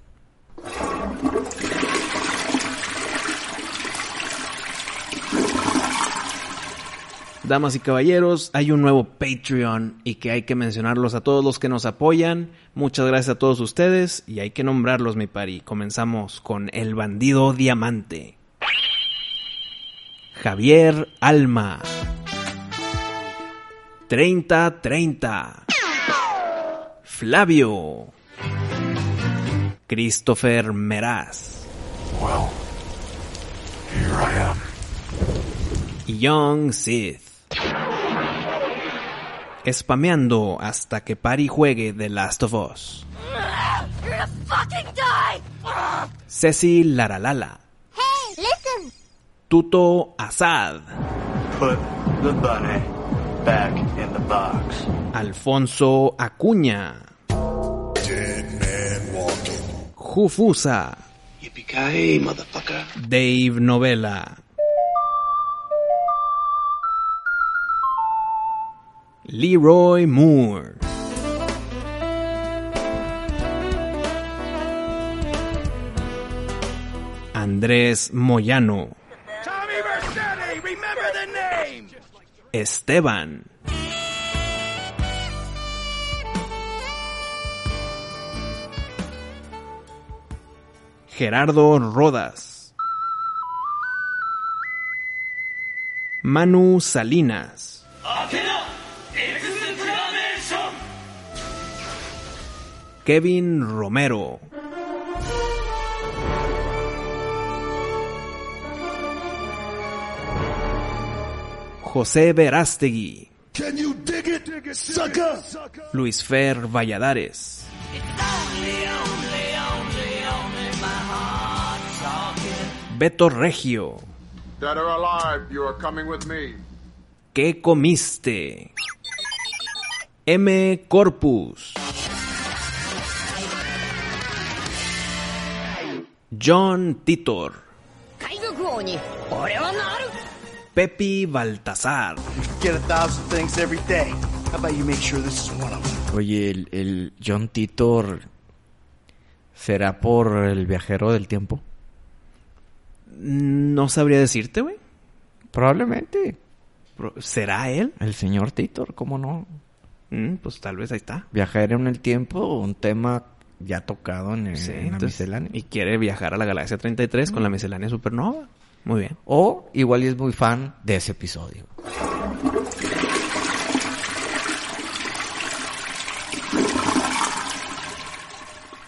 Damas y caballeros, hay un nuevo Patreon y que hay que mencionarlos a todos los que nos apoyan. Muchas gracias a todos ustedes y hay que nombrarlos, mi pari. Comenzamos con El Bandido Diamante. Javier Alma. 3030. Flavio. Christopher Meraz. Well, here I am. Young Sith. Spameando hasta que Pari juegue The Last of Us. You're gonna fucking die! Ceci Laralala. Tuto Asad. Put the bunny back in the box. Alfonso Acuña. Jufusa. Yippee-ki-yay, motherfucker. Dave Novela. Leroy Moore. Andrés Moyano. Esteban. Gerardo Rodas. Manu Salinas. Kevin Romero. José Verástegui. Can you dig it, sucker? Luis Fer Valladares. Beto Regio. Dead or alive, you are coming with me. ¿Qué comiste? M. Corpus. John Titor. Pepi Baltasar. Oye, el, el John Titor será por el viajero del tiempo. No sabría decirte, güey. Probablemente. ¿Será él? El señor Titor, ¿cómo no? Mm, pues tal vez ahí está. Viajar en el tiempo, un tema ya tocado en, el, sí, la miscelánea. Y quiere viajar a la galaxia 33 con la miscelánea supernova. Muy bien. O igual y es muy fan de ese episodio.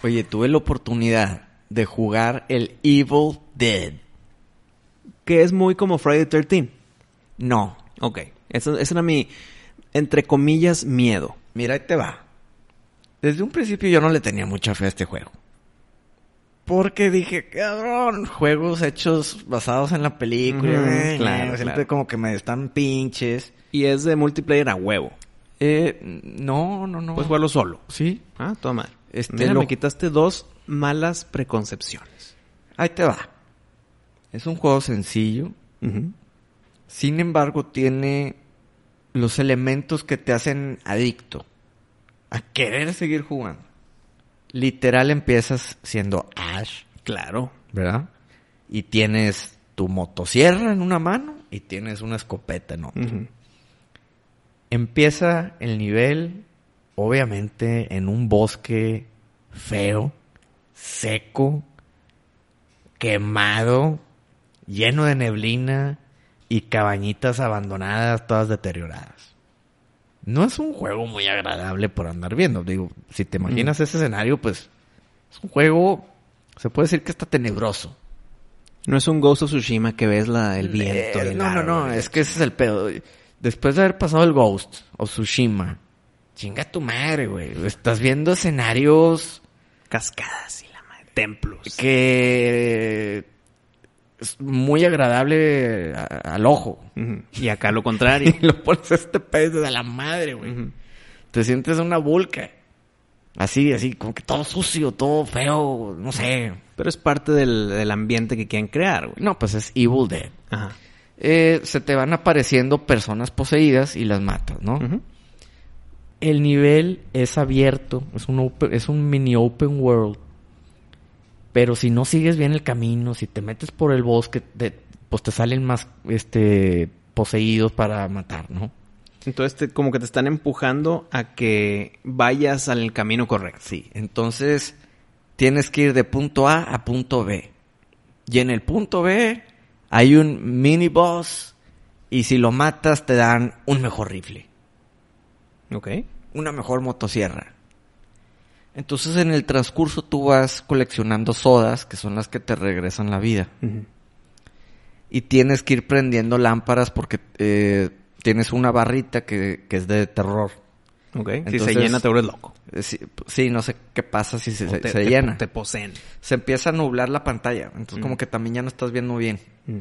Oye, tuve la oportunidad de jugar el Evil Dead. Que es muy como Friday 13. No, Ok. Eso- ese era mi, entre comillas, miedo. mira, ahí te va. Desde un principio yo no le tenía mucha fe a este juego. Porque dije, cabrón, juegos hechos basados en la película. Ujú, eh, claro, siempre claro. como que me están pinches. Y es de multiplayer a huevo. Eh, no, no, no. Puedes jugarlo solo. Sí, Ah, toma madre. Este, Mira, lo- me quitaste dos malas preconcepciones. ahí te va. Es un juego sencillo. Sin embargo, tiene los elementos que te hacen adicto a querer seguir jugando. Literal empiezas siendo Ash, Claro. ¿verdad? Y tienes tu motosierra en una mano y tienes una escopeta en otra. Empieza el nivel, obviamente, en un bosque feo, seco, quemado, lleno de neblina y cabañitas abandonadas, todas deterioradas. No es un juego muy agradable por andar viendo. Digo, si te imaginas ese escenario, pues es un juego, se puede decir que está tenebroso. No es un Ghost of Tsushima que ves la, el viento. Eh, el no, no, no, es que ese es el pedo. Después de haber pasado el Ghost o Tsushima, chinga tu madre, güey. Estás viendo escenarios Cascadas y la madre. Templos. que es muy agradable a- al ojo. Y acá lo contrario. Y lo pones a este pedo de la madre, güey. Te sientes una vulca. Así, así, como que todo sucio, todo feo, no sé. Pero es parte del, del ambiente que quieren crear, güey. No, pues es Evil Dead. Ajá. Eh, se te van apareciendo personas poseídas y las matas, ¿no? El nivel es abierto, es un, open- es un mini open world. Pero si no sigues bien el camino, si te metes por el bosque, te- pues te salen más este, poseídos para matar, ¿no? Entonces, te- como que te están empujando a que vayas al camino correcto. Sí, entonces tienes que ir de punto A a punto B. Y en el punto B hay un mini boss y si lo matas te dan un mejor rifle. Ok. una mejor motosierra. Entonces en el transcurso tú vas coleccionando sodas, que son las que te regresan la vida. Y tienes que ir prendiendo lámparas porque eh, tienes una barrita que, que es de terror. Ok. si Entonces- se llena, te vuelves loco. Eh, Sí, sí, no sé qué pasa si se, te, se te- llena. Te poseen. Se empieza a nublar la pantalla. Entonces Mm. como que también ya no estás viendo bien. Mm.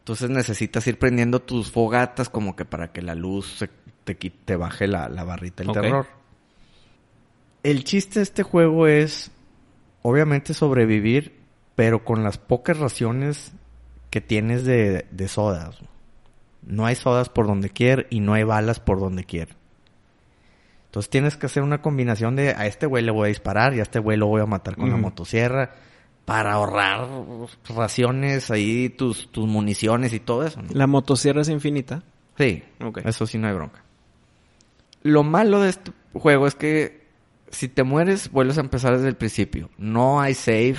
Entonces necesitas ir prendiendo tus fogatas como que para que la luz se- te, te baje la, la barrita del terror. El chiste de este juego es, obviamente, sobrevivir, pero con las pocas raciones que tienes de, de sodas. No hay sodas por donde quiera y no hay balas por donde quiera. Entonces tienes que hacer una combinación de a este güey le voy a disparar y a este güey lo voy a matar con la motosierra para ahorrar raciones ahí, tus, tus municiones y todo eso. ¿no? La motosierra es infinita. Sí, Ok. eso sí no hay bronca. Lo malo de este juego es que si te mueres, vuelves a empezar desde el principio. No hay save.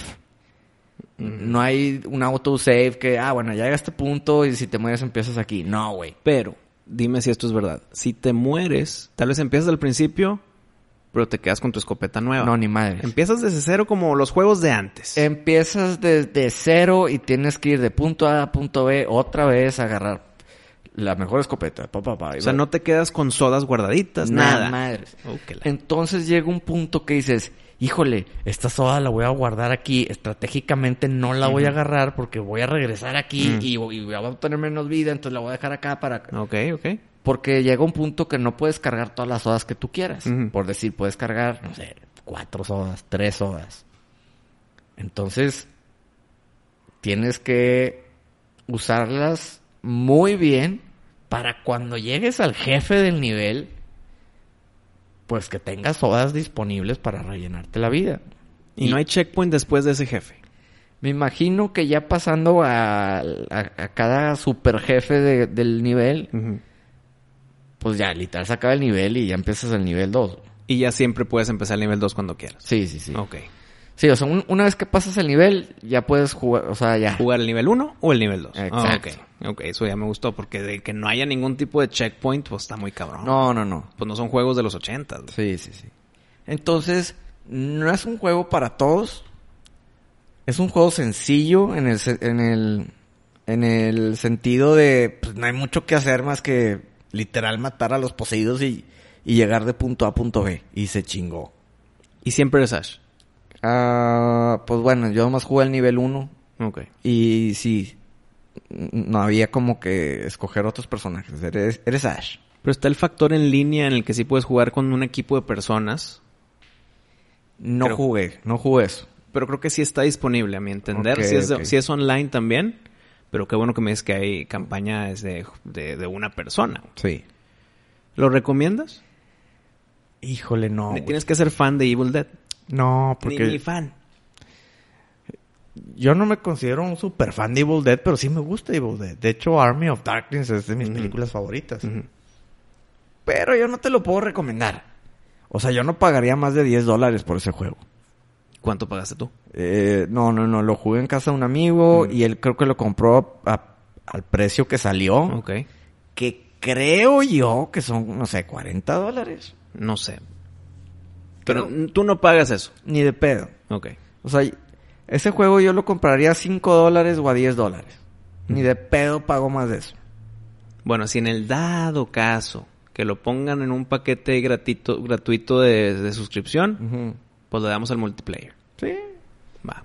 No hay un autosave que, ah, bueno, ya llega a este punto y si te mueres empiezas aquí. No, güey. Pero, dime si esto es verdad. Si te mueres, tal vez empiezas al principio, pero te quedas con tu escopeta nueva. No, ni madre. Empiezas desde cero como los juegos de antes. Empiezas desde cero y tienes que ir de punto A a punto B otra vez a agarrar la mejor escopeta. Pa, pa, o sea, va- no te quedas con sodas guardaditas, Nada, nada. madres. Oh, Entonces llega un punto que dices, híjole, esta soda la voy a guardar aquí, estratégicamente no la voy a agarrar porque voy a regresar aquí Ujú. y, y voy a obtener menos vida, entonces la voy a dejar acá para... Ok, ok. Porque llega un punto que no puedes cargar todas las sodas que tú quieras. Por decir, puedes cargar, no sé, cuatro sodas, tres sodas. Entonces, tienes que usarlas muy bien para cuando llegues al jefe del nivel, pues que tengas sodas disponibles para rellenarte la vida. Y, no hay checkpoint después de ese jefe. Me imagino que ya pasando a, a- a cada super jefe de- del nivel, pues ya literal se acaba el nivel y ya empiezas el nivel 2. Y ya siempre puedes empezar el nivel 2 cuando quieras. Sí, sí, sí. Ok. Sí, o sea, un- una vez que pasas el nivel, ya puedes jugar, o sea, ya. ¿Jugar el nivel 1 o el nivel 2? Exacto. ok, ok, eso ya me gustó porque de que no haya ningún tipo de checkpoint, pues está muy cabrón. No, no, no. Pues no son juegos de los 80. güey. Sí, sí, sí. Entonces, no es un juego para todos. Es un juego sencillo en el, en el, en el sentido de, pues no hay mucho que hacer más que literal matar a los poseídos y, y llegar de punto A a punto B. Y se chingó. Y siempre eres Ash. Ah, pues bueno, yo nomás jugué el nivel 1 Ok. y sí, no había como que escoger otros personajes. Eres, eres Ash. Pero está el factor en línea en el que sí puedes jugar con un equipo de personas. No jugué, no jugué eso. Pero creo que sí está disponible, a mi entender. Si, es, ok. si es online también, Pero qué bueno que me dices que hay campañas de, de, de una persona. Sí. ¿Lo recomiendas? Híjole, no. Tienes que ser fan de Evil Dead. No, Ni, porque ni fan. yo no me considero un super fan de Evil Dead, pero sí me gusta Evil Dead. De hecho, Army of Darkness es de mis películas favoritas. Pero yo no te lo puedo recomendar. O sea, yo no pagaría más de 10 dólares por ese juego. ¿Cuánto pagaste tú? Eh, no, no, no. Lo jugué en casa de un amigo Mm. y él creo que lo compró a- al precio que salió. Ok. Que creo yo que son, no sé, 40 dólares. No sé. Pero tú no pagas eso. Ni de pedo. Ok. O sea, ese juego yo lo compraría a 5 dólares o a 10 dólares. Ni de pedo pago más de eso. Bueno, si en el dado caso que lo pongan en un paquete gratuito, gratuito de, de suscripción, pues le damos al multiplayer. Sí. Va.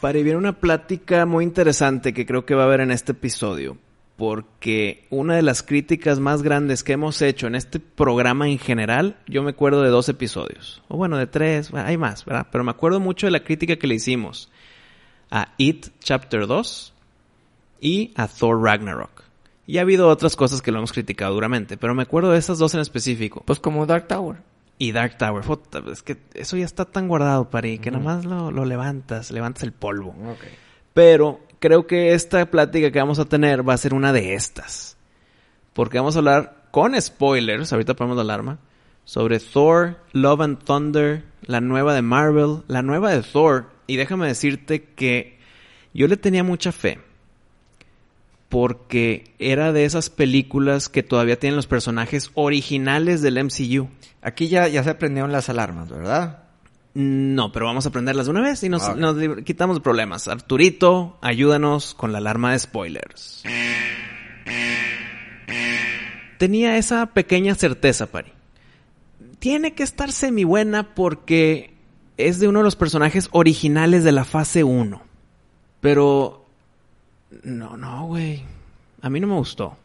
Para viene una plática muy interesante que creo que va a haber en este episodio. Porque una de las críticas más grandes que hemos hecho en este programa en general, yo me acuerdo de dos episodios. O bueno, de tres, hay más, ¿verdad? Pero me acuerdo mucho de la crítica que le hicimos a It Chapter 2 y a Thor Ragnarok. Y ha habido otras cosas que lo hemos criticado duramente, pero me acuerdo de esas dos en específico. Pues como Dark Tower. Y Dark Tower. Puta, es que eso ya está tan guardado, Pari, que nomás lo, lo levantas, levantas el polvo. Pero creo que esta plática que vamos a tener va a ser una de estas. Porque vamos a hablar con spoilers, ahorita ponemos la alarma, sobre Thor, Love and Thunder, la nueva de Marvel, la nueva de Thor. Y déjame decirte que yo le tenía mucha fe. Porque era de esas películas que todavía tienen los personajes originales del MCU. Aquí ya, ya se prendieron las alarmas, ¿verdad? No, pero vamos a aprenderlas de una vez y nos, Ok. nos lib- quitamos problemas. Arturito, ayúdanos con la alarma de spoilers. Tenía esa pequeña certeza, Pari. Tiene que estar semi buena porque es de uno de los personajes originales de la fase 1. Pero... No, no, güey. A mí no me gustó.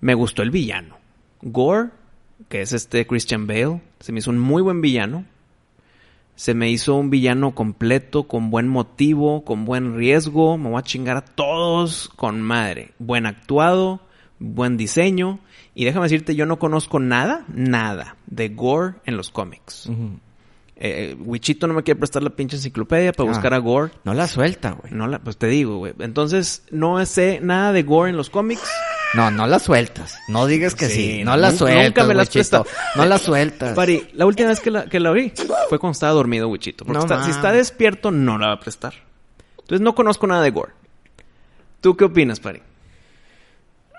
Me gustó el villano. Gore, que es este Christian Bale, se me hizo un muy buen villano. Se me hizo un villano completo, con buen motivo, con buen riesgo. Me voy a chingar a todos con madre. Buen actuado, buen diseño. Y déjame decirte, yo no conozco nada, nada de Gore en los cómics. Eh, Wichito no me quiere prestar la pinche enciclopedia para Ah. buscar a Gore. No la suelta, güey. No la, pues te digo, güey. Entonces, no sé nada de Gore en los cómics. No, no la sueltas. No digas que sí. Sí, No la sueltas, nunca me la prestado. No la sueltas. Pari, la última vez que la, que la vi fue cuando estaba dormido Wichito. Porque No está- si está despierto, no la va a prestar. Entonces no conozco nada de Gore. ¿Tú qué opinas, Pari?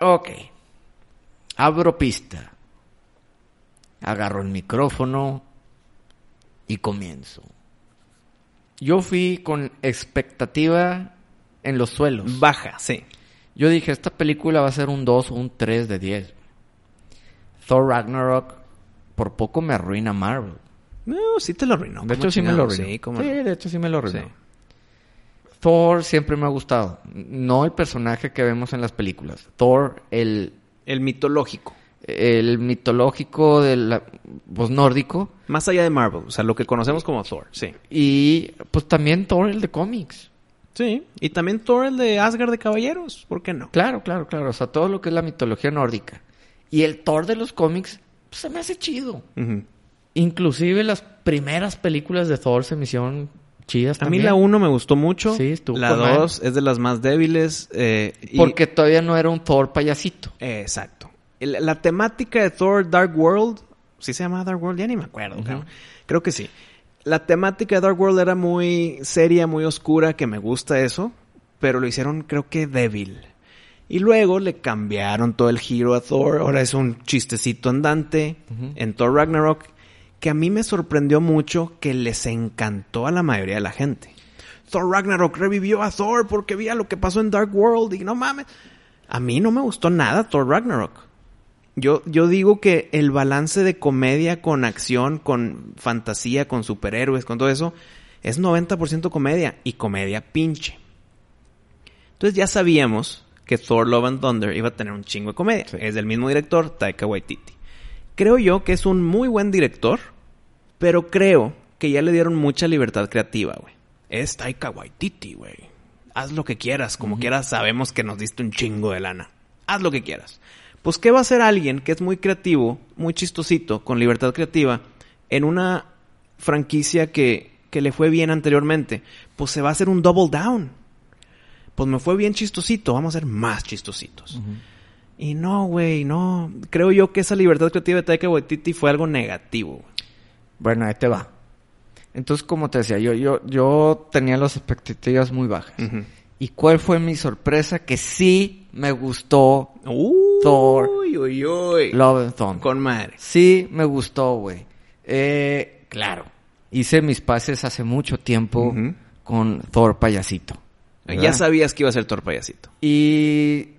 Ok. Abro pista. Agarro el micrófono y comienzo. Yo fui con expectativa en los suelos. Baja, sí. Yo dije, esta película va a ser un 2 o un 3 de 10. Thor Ragnarok por poco me arruina Marvel. No, sí te lo arruinó. de ¿cómo hecho, sí me lo arruinó. Sí, cómo Sí, no. de hecho, sí me lo arruinó. Sí. Thor siempre me ha gustado. No el personaje que vemos en las películas. Thor, el, El mitológico. El mitológico del pues, nórdico. Más allá de Marvel. O sea, lo que conocemos como Thor. Sí. Y pues también Thor, el de cómics. Sí. Y también Thor, el de Asgard de Caballeros. ¿Por qué no? Claro, claro, claro. O sea, todo lo que es la mitología nórdica. Y el Thor de los cómics pues, se me hace chido. Inclusive las primeras películas de Thor se me hicieron chidas A mí también. la 1 me gustó mucho. Sí, estuvo La con madre. 2 es de las más débiles. eh, y- Porque todavía no era un Thor payasito. Exacto. El- la temática de Thor Dark World, ¿sí se llama Dark World? Ya ni me acuerdo. cabrón. Creo que sí. La temática de Dark World era muy seria, muy oscura, que me gusta eso, pero lo hicieron creo que débil. Y luego le cambiaron todo el giro a Thor, ahora es un chistecito andante en Thor Ragnarok, que a mí me sorprendió mucho que les encantó a la mayoría de la gente. Thor Ragnarok revivió a Thor porque veía lo que pasó en Dark World y no mames. A mí no me gustó nada Thor Ragnarok. Yo, yo digo que el balance de comedia con acción, con fantasía, con superhéroes, con todo eso, es 90% comedia y comedia pinche. Entonces ya sabíamos que Thor Love and Thunder iba a tener un chingo de comedia. Es del mismo director, Taika Waititi. Creo yo que es un muy buen director, Pero creo que ya le dieron mucha libertad creativa, güey. Es Taika Waititi, güey. Haz lo que quieras, como quieras, sabemos que nos diste un chingo de lana. Haz lo que quieras. Pues, ¿qué va a hacer alguien que es muy creativo, muy chistosito, con libertad creativa, en una franquicia que, que le fue bien anteriormente? Pues se va a hacer un double down. Pues me fue bien chistosito, vamos a ser más chistositos. Y no, güey, no. Creo yo que esa libertad creativa de Taika Waititi fue algo negativo. Bueno, ahí te va. Entonces, como te decía, yo, yo, yo tenía las expectativas muy bajas. ¿Y cuál fue mi sorpresa? Que sí me gustó Uy, Thor. Uy, uy, uy. Love and Thunder. Con madre. Sí me gustó, güey. Eh, claro. Hice mis pases hace mucho tiempo con Thor payasito. Ya sabías que iba a ser Thor payasito. Y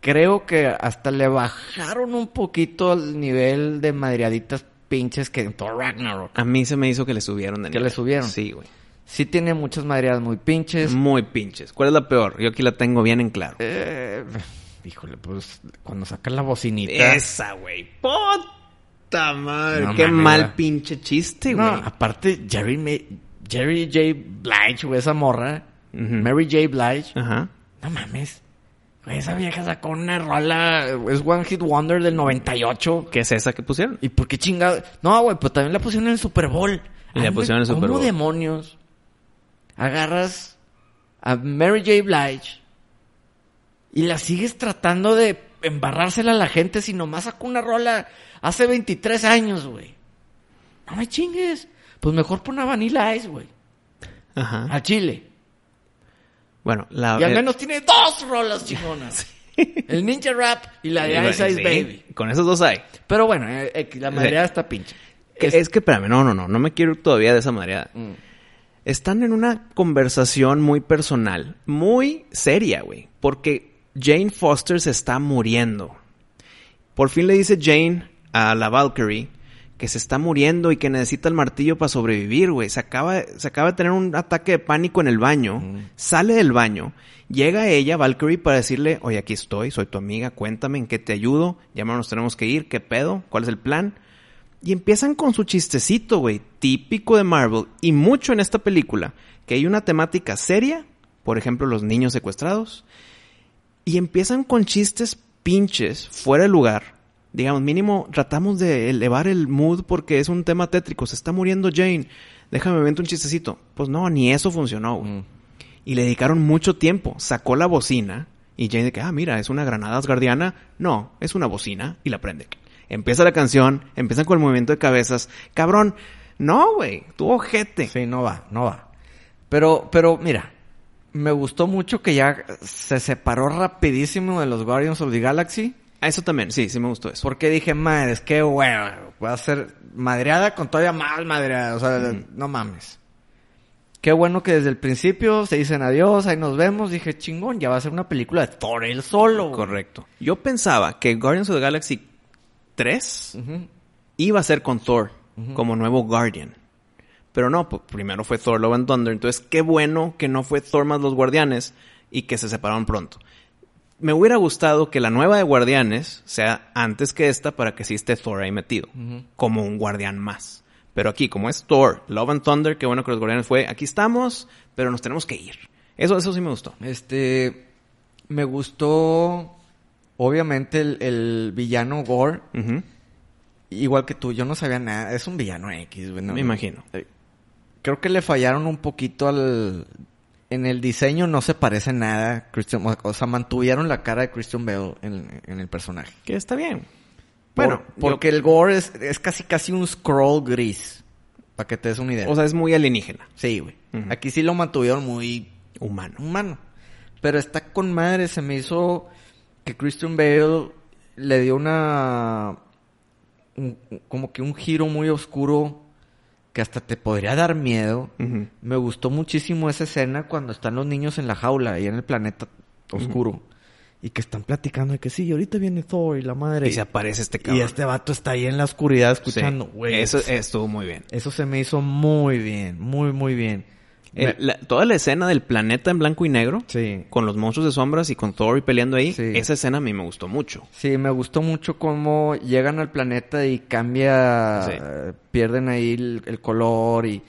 creo que hasta le bajaron un poquito el nivel de madreaditas pinches que en Thor Ragnarok. A mí se me hizo que le subieron de ¿Que nivel. le subieron? Sí, güey. Sí tiene muchas madreadas muy pinches. Muy pinches. ¿Cuál es la peor? Yo aquí la tengo bien en claro. Eh, híjole, pues cuando sacan la bocinita. Esa, güey. Puta madre. No Qué mal pinche chiste, No, güey. aparte, Jerry, Ma- Jerry J. Blige, güey, esa morra. Ujú. Mary J. Blige. Ajá. No mames. Güey, esa vieja sacó una rola. Es One Hit Wonder del 98. ¿Qué es esa que pusieron? ¿Y por qué chingado? No, güey, pues también la pusieron en el Super Bowl. Y la pusieron en el Super ¿Cómo Bowl. demonios agarras a Mary J. Blige y la sigues tratando de embarrársela a la gente si nomás sacó una rola hace 23 años, güey? No me chingues. Pues mejor pon a Vanilla Ice, güey. Ajá. A Chile. Bueno, la... Y al eh, menos tiene dos rolas chingonas. El Ninja Rap y la de Ice Ice sí, Baby. Con esos dos hay. Pero bueno, eh, eh, la madreada está pinche. Que- Es, que, espérame, no, no, no. No me quiero ir todavía de esa manera. Mm. Están en una conversación muy personal, muy seria, güey. Porque Jane Foster se está muriendo. Por fin le dice Jane a la Valkyrie que se está muriendo y que necesita el martillo para sobrevivir, güey. Se acaba, se acaba de tener un ataque de pánico en el baño. Sale del baño. Llega ella, Valkyrie, para decirle, oye, aquí estoy, soy tu amiga, cuéntame en qué te ayudo. Ya nos tenemos que ir, qué pedo, cuál es el plan. Y empiezan con su chistecito, güey, típico de Marvel y mucho en esta película, que hay una temática seria, por ejemplo, los niños secuestrados, y empiezan con chistes pinches, fuera de lugar. Digamos, mínimo tratamos de elevar el mood porque es un tema tétrico, se está muriendo Jane, déjame ver un chistecito. Pues no, ni eso funcionó, güey. Mm. Y le dedicaron mucho tiempo. Sacó la bocina y Jane de que, ah, mira, es una granada asgardiana. No, es una bocina y la prende. Empieza la canción, empiezan con el movimiento de cabezas. Cabrón, no, güey, tu ojete. Sí, no va, no va. Pero, pero, mira, me gustó mucho que ya se separó rapidísimo de los Guardians of the Galaxy. Eso también, sí, sí me gustó eso. Porque dije, madre, es que hueva, voy a ser madreada con todavía más madreada. O sea, no mames. Qué bueno que desde el principio se dicen adiós, ahí nos vemos. Dije, chingón, ya va a ser una película de Thor él solo. güey. Correcto. Yo pensaba que Guardians of the Galaxy 3 Ujú. iba a ser con Thor como nuevo Guardian. Pero no, pues, primero fue Thor Love and Thunder. Entonces, qué bueno que no fue Thor más los Guardianes y que se separaron pronto. Me hubiera gustado que la nueva de Guardianes sea antes que esta para que sí esté Thor ahí metido. Como un guardián más. Pero aquí, como es Thor, Love and Thunder, qué bueno que los Guardianes fue, aquí estamos, pero nos tenemos que ir. Eso, eso sí me gustó. Este, me gustó, obviamente, el, el villano Gore. Igual que tú, yo no sabía nada. Es un villano X, güey. no- Me imagino. Eh, Creo que le fallaron un poquito al... En el diseño no se parece nada. Christian, o sea, mantuvieron la cara de Christian Bale en, en el personaje. Que está bien. Bueno, Bueno, porque el Gore es, es casi casi un scroll gris. Para que te des una idea. O sea, es muy alienígena. sí, güey. Aquí sí lo mantuvieron muy Humano. humano. Pero está con madre. Se me hizo que Christian Bale le dio una... un- como que un giro muy oscuro que hasta te podría dar miedo. Me gustó muchísimo esa escena cuando están los niños en la jaula, ahí en el planeta oscuro. Y que están platicando de que sí, ahorita viene Thor y la madre. Y se aparece este Y cabrón. este vato está ahí en la oscuridad escuchando. Güey, Eso estuvo muy bien. eso se me hizo muy bien, muy, muy bien. El- la- toda la escena del planeta en blanco y negro, Sí. con los monstruos de sombras y con Thor peleando ahí, Sí. esa escena a mí me gustó mucho. Sí, me gustó mucho cómo llegan al planeta y cambia, Sí. eh, pierden ahí el, el color y,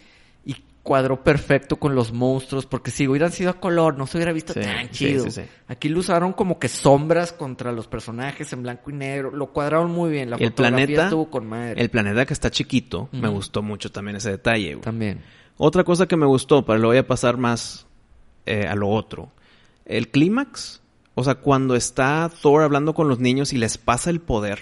y cuadró perfecto con los monstruos, porque si hubieran sido a color no se hubiera visto tan chido. Aquí lo usaron como que sombras contra los personajes en blanco y negro, lo cuadraron muy bien, la Y el fotografía planeta, estuvo con madre. el planeta que está chiquito, me gustó mucho también ese detalle. güey. También. Otra cosa que me gustó, pero lo voy a pasar más eh, a lo otro. El clímax, o sea, cuando está Thor hablando con los niños y les pasa el poder.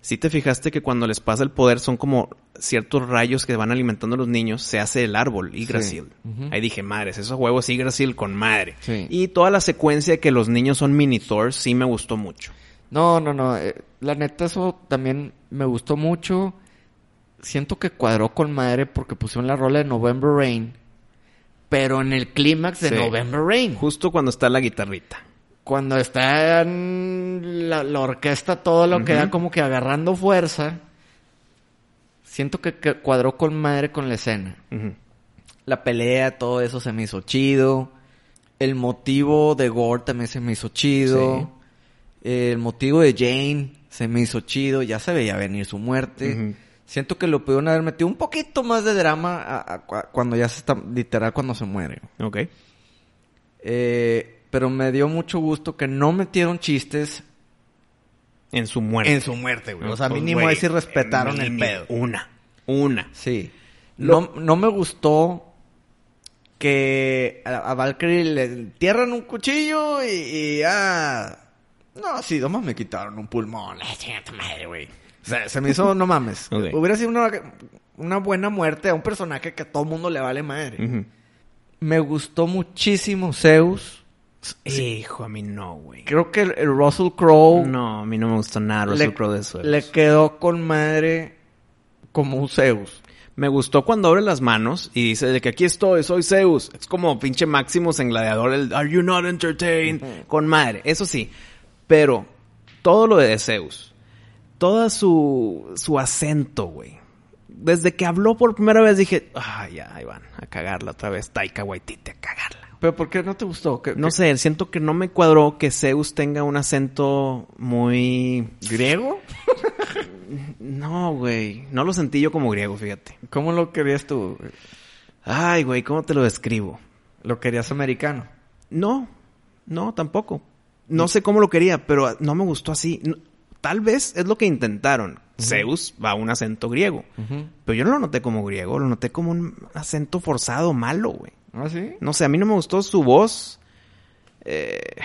Si te fijaste que cuando les pasa el poder son como ciertos rayos que van alimentando a los niños, se hace el árbol Yggdrasil. Ujú. Ahí dije, madres, esos huevos Yggdrasil con madre. Sí. Y toda la secuencia de que los niños son mini Thor sí me gustó mucho. No, no, no. eh, la neta, eso también me gustó mucho. Siento que cuadró con madre porque pusieron la rola de November Rain. Pero en el clímax de Sí. November Rain. Justo cuando está la guitarrita. Cuando está en la, la orquesta, todo lo que Ujú. da como que agarrando fuerza. Siento que, que cuadró con madre con la escena. La pelea, todo eso se me hizo chido. El motivo de Gore también se me hizo chido. El motivo de Jane se me hizo chido. Ya se veía venir su muerte. Ujú. Siento que lo pudieron haber metido un poquito más de drama a- a cua- cuando ya se está, literal, cuando se muere. Ok. Eh, pero me dio mucho gusto que no metieron chistes En su muerte. en su muerte, güey. O sea, mínimo ahí sí respetaron el pedo. Una. Una. Sí. Lo- No, no me gustó que a, Valkyrie le entierran un cuchillo y, y ah... No, sí, nomás me quitaron un pulmón. Chinga tu madre, güey. O sea, se me hizo, no mames. Hubiera sido una, una buena muerte a un personaje que a todo mundo le vale madre. Me gustó muchísimo Zeus. Hijo, a mí no, güey. Creo que el, el Russell Crowe No, a mí no me gustó nada Russell Crowe de eso. le quedó con madre como un Zeus. Me gustó cuando abre las manos y dice de que aquí estoy, soy Zeus. Es como pinche Maximus en Gladiador, el Are you not entertained? Con madre, eso sí. Pero todo lo de Zeus, todo su, su acento, güey. Desde que habló por primera vez dije, ah, ya, ahí van, a cagarla otra vez. Taika Waititi, a cagarla. ¿Pero por qué no te gustó? ¿Qué- No qué- sé, siento que no me cuadró que Zeus tenga un acento muy... ¿Griego? No, güey. No lo sentí yo como griego, fíjate. ¿Cómo lo querías tú? Ay, güey, ¿cómo te lo describo? ¿Lo querías americano? No, no, tampoco. No sé cómo lo quería, pero no me gustó así. Tal vez es lo que intentaron. Zeus va a un acento griego. Pero yo no lo noté como griego, lo noté como un acento forzado, malo, güey. ¿Ah, sí? No sé, a mí no me gustó su voz. Eh,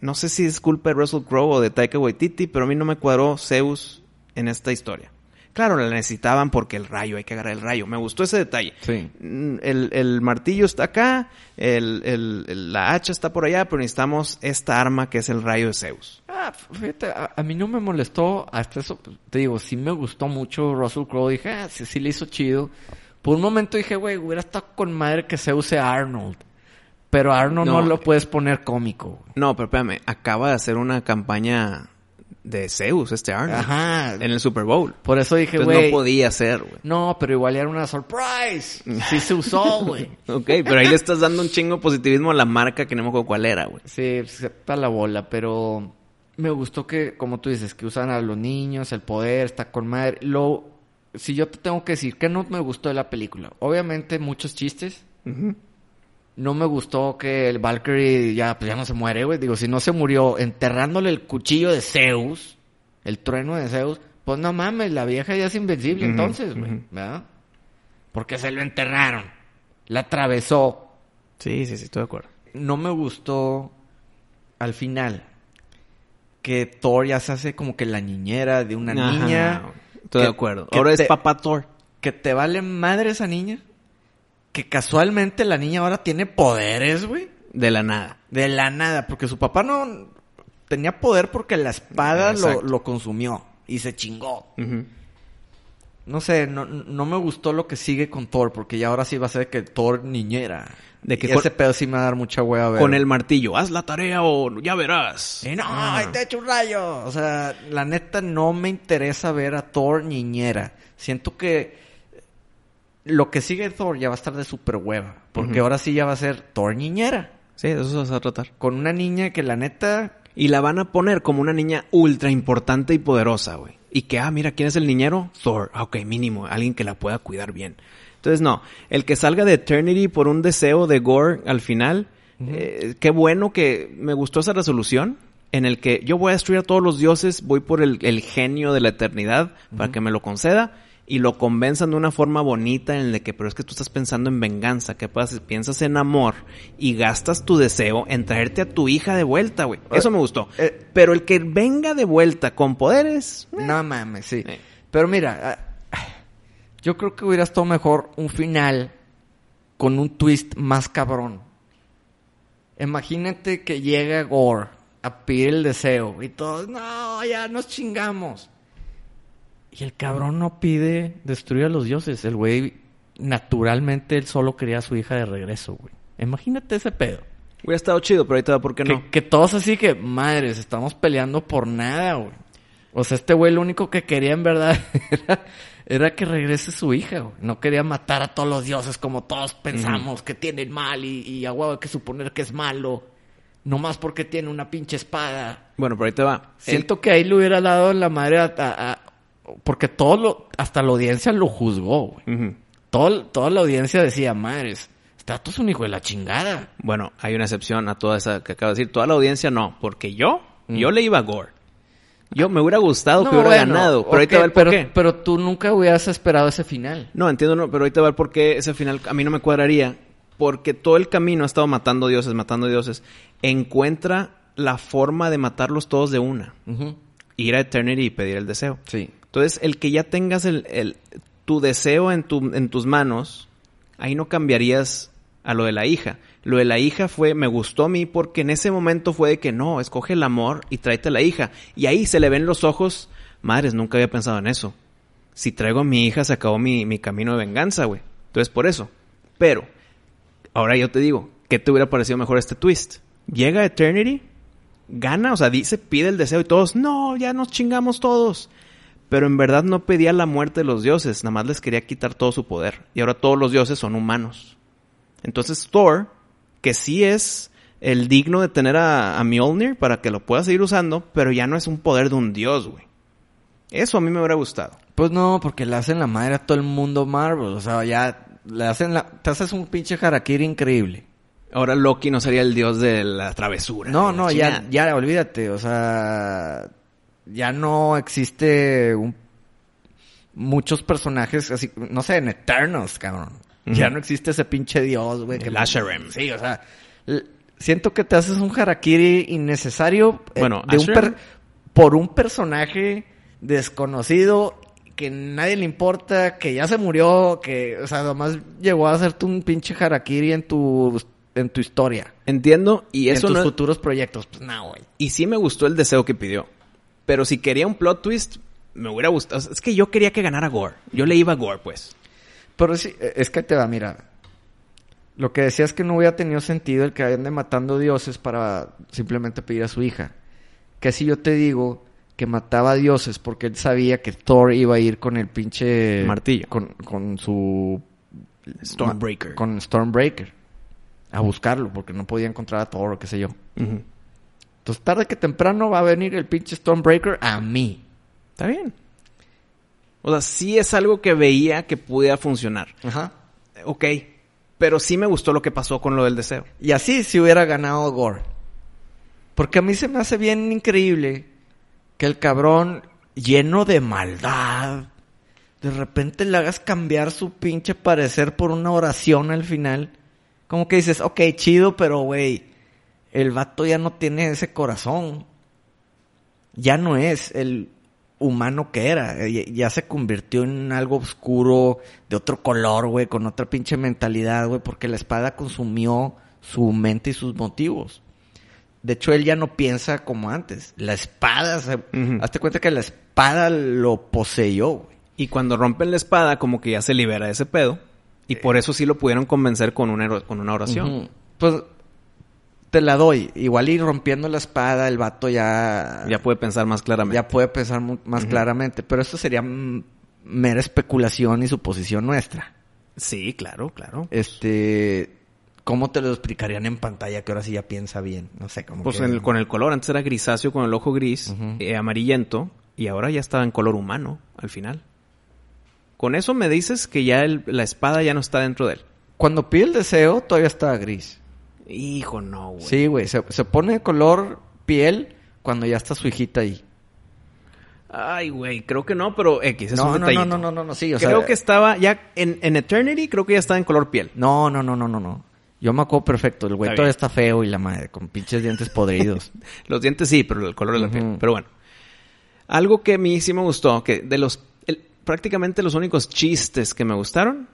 no sé si es culpa de Russell Crowe o de Taika Waititi, pero a mí no me cuadró Zeus en esta historia. Claro, la necesitaban porque el rayo, hay que agarrar el rayo. Me gustó ese detalle. Sí. Mm, El, el martillo está acá, el, el- el- la hacha está por allá, pero necesitamos esta arma que es el rayo de Zeus. Ah, fíjate, a, a mí no me molestó hasta eso. Te digo, sí me gustó mucho Russell Crowe. Dije, ah, sí, sí le hizo chido. Por un momento dije, güey, hubiera estado con madre que se use Arnold. Pero Arnold no, No. lo puedes poner cómico. No, pero espérame, acaba de hacer una campaña de Zeus, este Arnold, Ajá. en el Super Bowl. Por eso dije, güey. no podía ser, güey. No, pero igual era una surprise. Sí se usó, güey. Ok, pero ahí le estás dando un chingo de positivismo a la marca que no me acuerdo cuál era, güey. Sí, sepa la bola, pero me gustó que, como tú dices, que usan a los niños, el poder, está con madre. Lo, si yo te tengo que decir que no me gustó de la película, obviamente muchos chistes. No me gustó que el Valkyrie ya, pues ya no se muere, güey. Digo, si no se murió enterrándole el cuchillo de Zeus, el trueno de Zeus, pues no mames, la vieja ya es invencible entonces, güey. ¿verdad? Porque se lo enterraron, la atravesó, Sí, sí, sí, estoy de acuerdo. no me gustó al final que Thor ya se hace como que la niñera de una Ajá, niña. Estoy de acuerdo. Ahora te- es papá Thor. Que te vale madre esa niña. Que casualmente la niña ahora tiene poderes, güey. De la nada. De la nada. Porque su papá no tenía poder porque la espada lo, consumió. Y se chingó. No sé, no, no me gustó lo que sigue con Thor. Porque ya ahora sí va a ser que Thor niñera. De que Y ese pedo sí me va a dar mucha hueva a ver. Con el martillo, haz la tarea o ya verás. Y no, Ah. ahí te echo un rayo. O sea, la neta no me interesa ver a Thor niñera. Siento que lo que sigue Thor ya va a estar de super hueva. Porque ahora sí ya va a ser Thor niñera. Sí, de eso se va a tratar. Con una niña que la neta... Y la van a poner como una niña ultra importante y poderosa, güey. Y que, ah, mira, ¿quién es el niñero? Thor. Ah, ok, mínimo, alguien que la pueda cuidar bien. Entonces, no, el que salga de Eternity por un deseo de Gore al final, eh, qué bueno que me gustó esa resolución en el que yo voy a destruir a todos los dioses, voy por el, el genio de la eternidad para que me lo conceda y lo convenzan de una forma bonita en de que, pero es que tú estás pensando en venganza, ¿qué pasa? Piensas en amor y gastas tu deseo en traerte a tu hija de vuelta, güey. Eso me gustó. eh, pero el que venga de vuelta con poderes, eh, No mames, sí. Eh. Pero mira, ah, yo creo que hubiera estado mejor un final con un twist más cabrón. Imagínate que llega Gore a pedir el deseo y todos, no, ya nos chingamos. Y el cabrón no pide destruir a los dioses. El güey, naturalmente, él solo quería a su hija de regreso, güey. Imagínate ese pedo. hubiera estado chido, pero ahorita va por qué no. que todos así que, madres, estamos peleando por nada, güey. O sea, este güey lo único que quería en verdad era, era que regrese su hija, güey. No quería matar a todos los dioses como todos pensamos que tienen mal y, y a huevo hay que suponer que es malo. Nomás porque tiene una pinche espada. Bueno, pero ahorita va. Siento que ahí le hubiera dado la madre a... a- a- porque todo lo... Hasta la audiencia lo juzgó, güey. Todo- toda la audiencia decía, madres, este vato es un hijo de la chingada. Bueno, hay una excepción a toda esa que acabo de decir. Toda la audiencia no, porque yo, Mm. yo le iba a Gore. Yo me hubiera gustado que hubiera bueno, ganado, pero ahorita ok, va el pero, porqué. pero tú nunca hubieras esperado ese final. No, entiendo, no, pero ahorita va el porqué ese final a mí no me cuadraría. Porque todo el camino ha estado matando dioses, matando dioses. Encuentra la forma de matarlos todos de una. Ir a Eternity y pedir el deseo. Sí. Entonces, el que ya tengas el, tu deseo en tus manos, ahí no cambiarías a lo de la hija. Lo de la hija fue, me gustó a mí porque en ese momento fue de que no, escoge el amor y tráete a la hija. Y ahí se le ven los ojos, madres, nunca había pensado en eso. Si traigo a mi hija, se acabó mi, mi camino de venganza, güey. Entonces, por eso. Pero, ahora yo te digo, ¿qué te hubiera parecido mejor este twist? Llega Eternity, gana, o sea, dice, pide el deseo y todos, no, ya nos chingamos todos. Pero en verdad no pedía la muerte de los dioses, nada más les quería quitar todo su poder. Y ahora todos los dioses son humanos. Entonces Thor, que sí es el digno de tener a, a Mjolnir para que lo pueda seguir usando, pero ya no es un poder de un dios, güey. Eso a mí me hubiera gustado. Pues no, porque le hacen la madre a todo el mundo Marvel. O sea, ya le hacen la... Te haces un pinche harakiri increíble. Ahora Loki no sería el dios de la travesura. No, no, ya, ya, olvídate. O sea, ya no existe un- muchos personajes así, no sé, en Eternals, cabrón. Ya no existe ese pinche dios, güey. El Asherim. Sí, o sea, siento que te haces un harakiri innecesario eh, Bueno, de un Asherim- per- por un personaje desconocido que nadie le importa, que ya se murió, que, o sea, nomás llegó a hacerte un pinche harakiri en tu, en tu historia. Entiendo, y en eso tus no es- futuros proyectos. Pues no, güey. Y sí me gustó el deseo que pidió. Pero si quería un plot twist, me hubiera gustado. O sea, Es que yo quería que ganara Gore. Yo le iba a Gore, pues. Pero sí, eh, es que te va, mira. Lo que decía es que no hubiera tenido sentido el que ande matando dioses para simplemente pedir a su hija. Que si yo te digo que mataba a dioses porque él sabía que Thor iba a ir con el pinche... Martillo. Con, con su... Stormbreaker. Con Stormbreaker. A buscarlo porque no podía encontrar a Thor o qué sé yo. Entonces tarde que temprano va a venir el pinche Stormbreaker a mí. Está bien. O sea, sí es algo que veía que pudiera funcionar. Ajá. Ok. Pero sí me gustó lo que pasó con lo del deseo. Y así si hubiera ganado Gore. Porque a mí se me hace bien increíble que el cabrón lleno de maldad, de repente le hagas cambiar su pinche parecer por una oración al final. Como que dices, ok, chido, pero güey, el vato ya no tiene ese corazón. Ya no es el humano que era. eh, Ya, se convirtió en algo oscuro, de otro color, güey, con otra pinche mentalidad, güey, porque la espada consumió su mente y sus motivos. De hecho, él ya no piensa como antes. La espada, se... Hazte cuenta que la espada lo poseyó, güey. Y cuando rompen la espada, como que ya se libera de ese pedo. Y por eso sí lo pudieron convencer con una, con una oración. Pues te la doy. Igual ir rompiendo la espada, el vato ya... Ya puede pensar más claramente. ya puede pensar más claramente. Pero eso sería mera especulación y suposición nuestra. Sí, claro, claro. Este, ¿cómo te lo explicarían en pantalla? Que ahora sí ya piensa bien. No sé, cómo Pues en el- con el color, antes era grisáceo con el ojo gris, eh, amarillento, y ahora ya estaba en color humano al final. Con eso me dices que ya el- la espada ya no está dentro de él. Cuando pide el deseo, todavía está gris. Hijo, no, güey. Sí, güey. Se, se pone de color piel cuando ya está su hijita ahí. Ay, güey, creo que no, pero X, es No, un no, no, no, no, no, no, sí, o creo sea- que estaba ya en, en Eternity, creo que ya estaba en color piel. No, no, no, no, no, no. Yo me acuerdo perfecto. El güey Está todavía está feo y la madre, con pinches dientes podridos. Los dientes sí, pero el color de la piel. Pero bueno. Algo que a mí sí me gustó, que de los... el- prácticamente los únicos chistes que me gustaron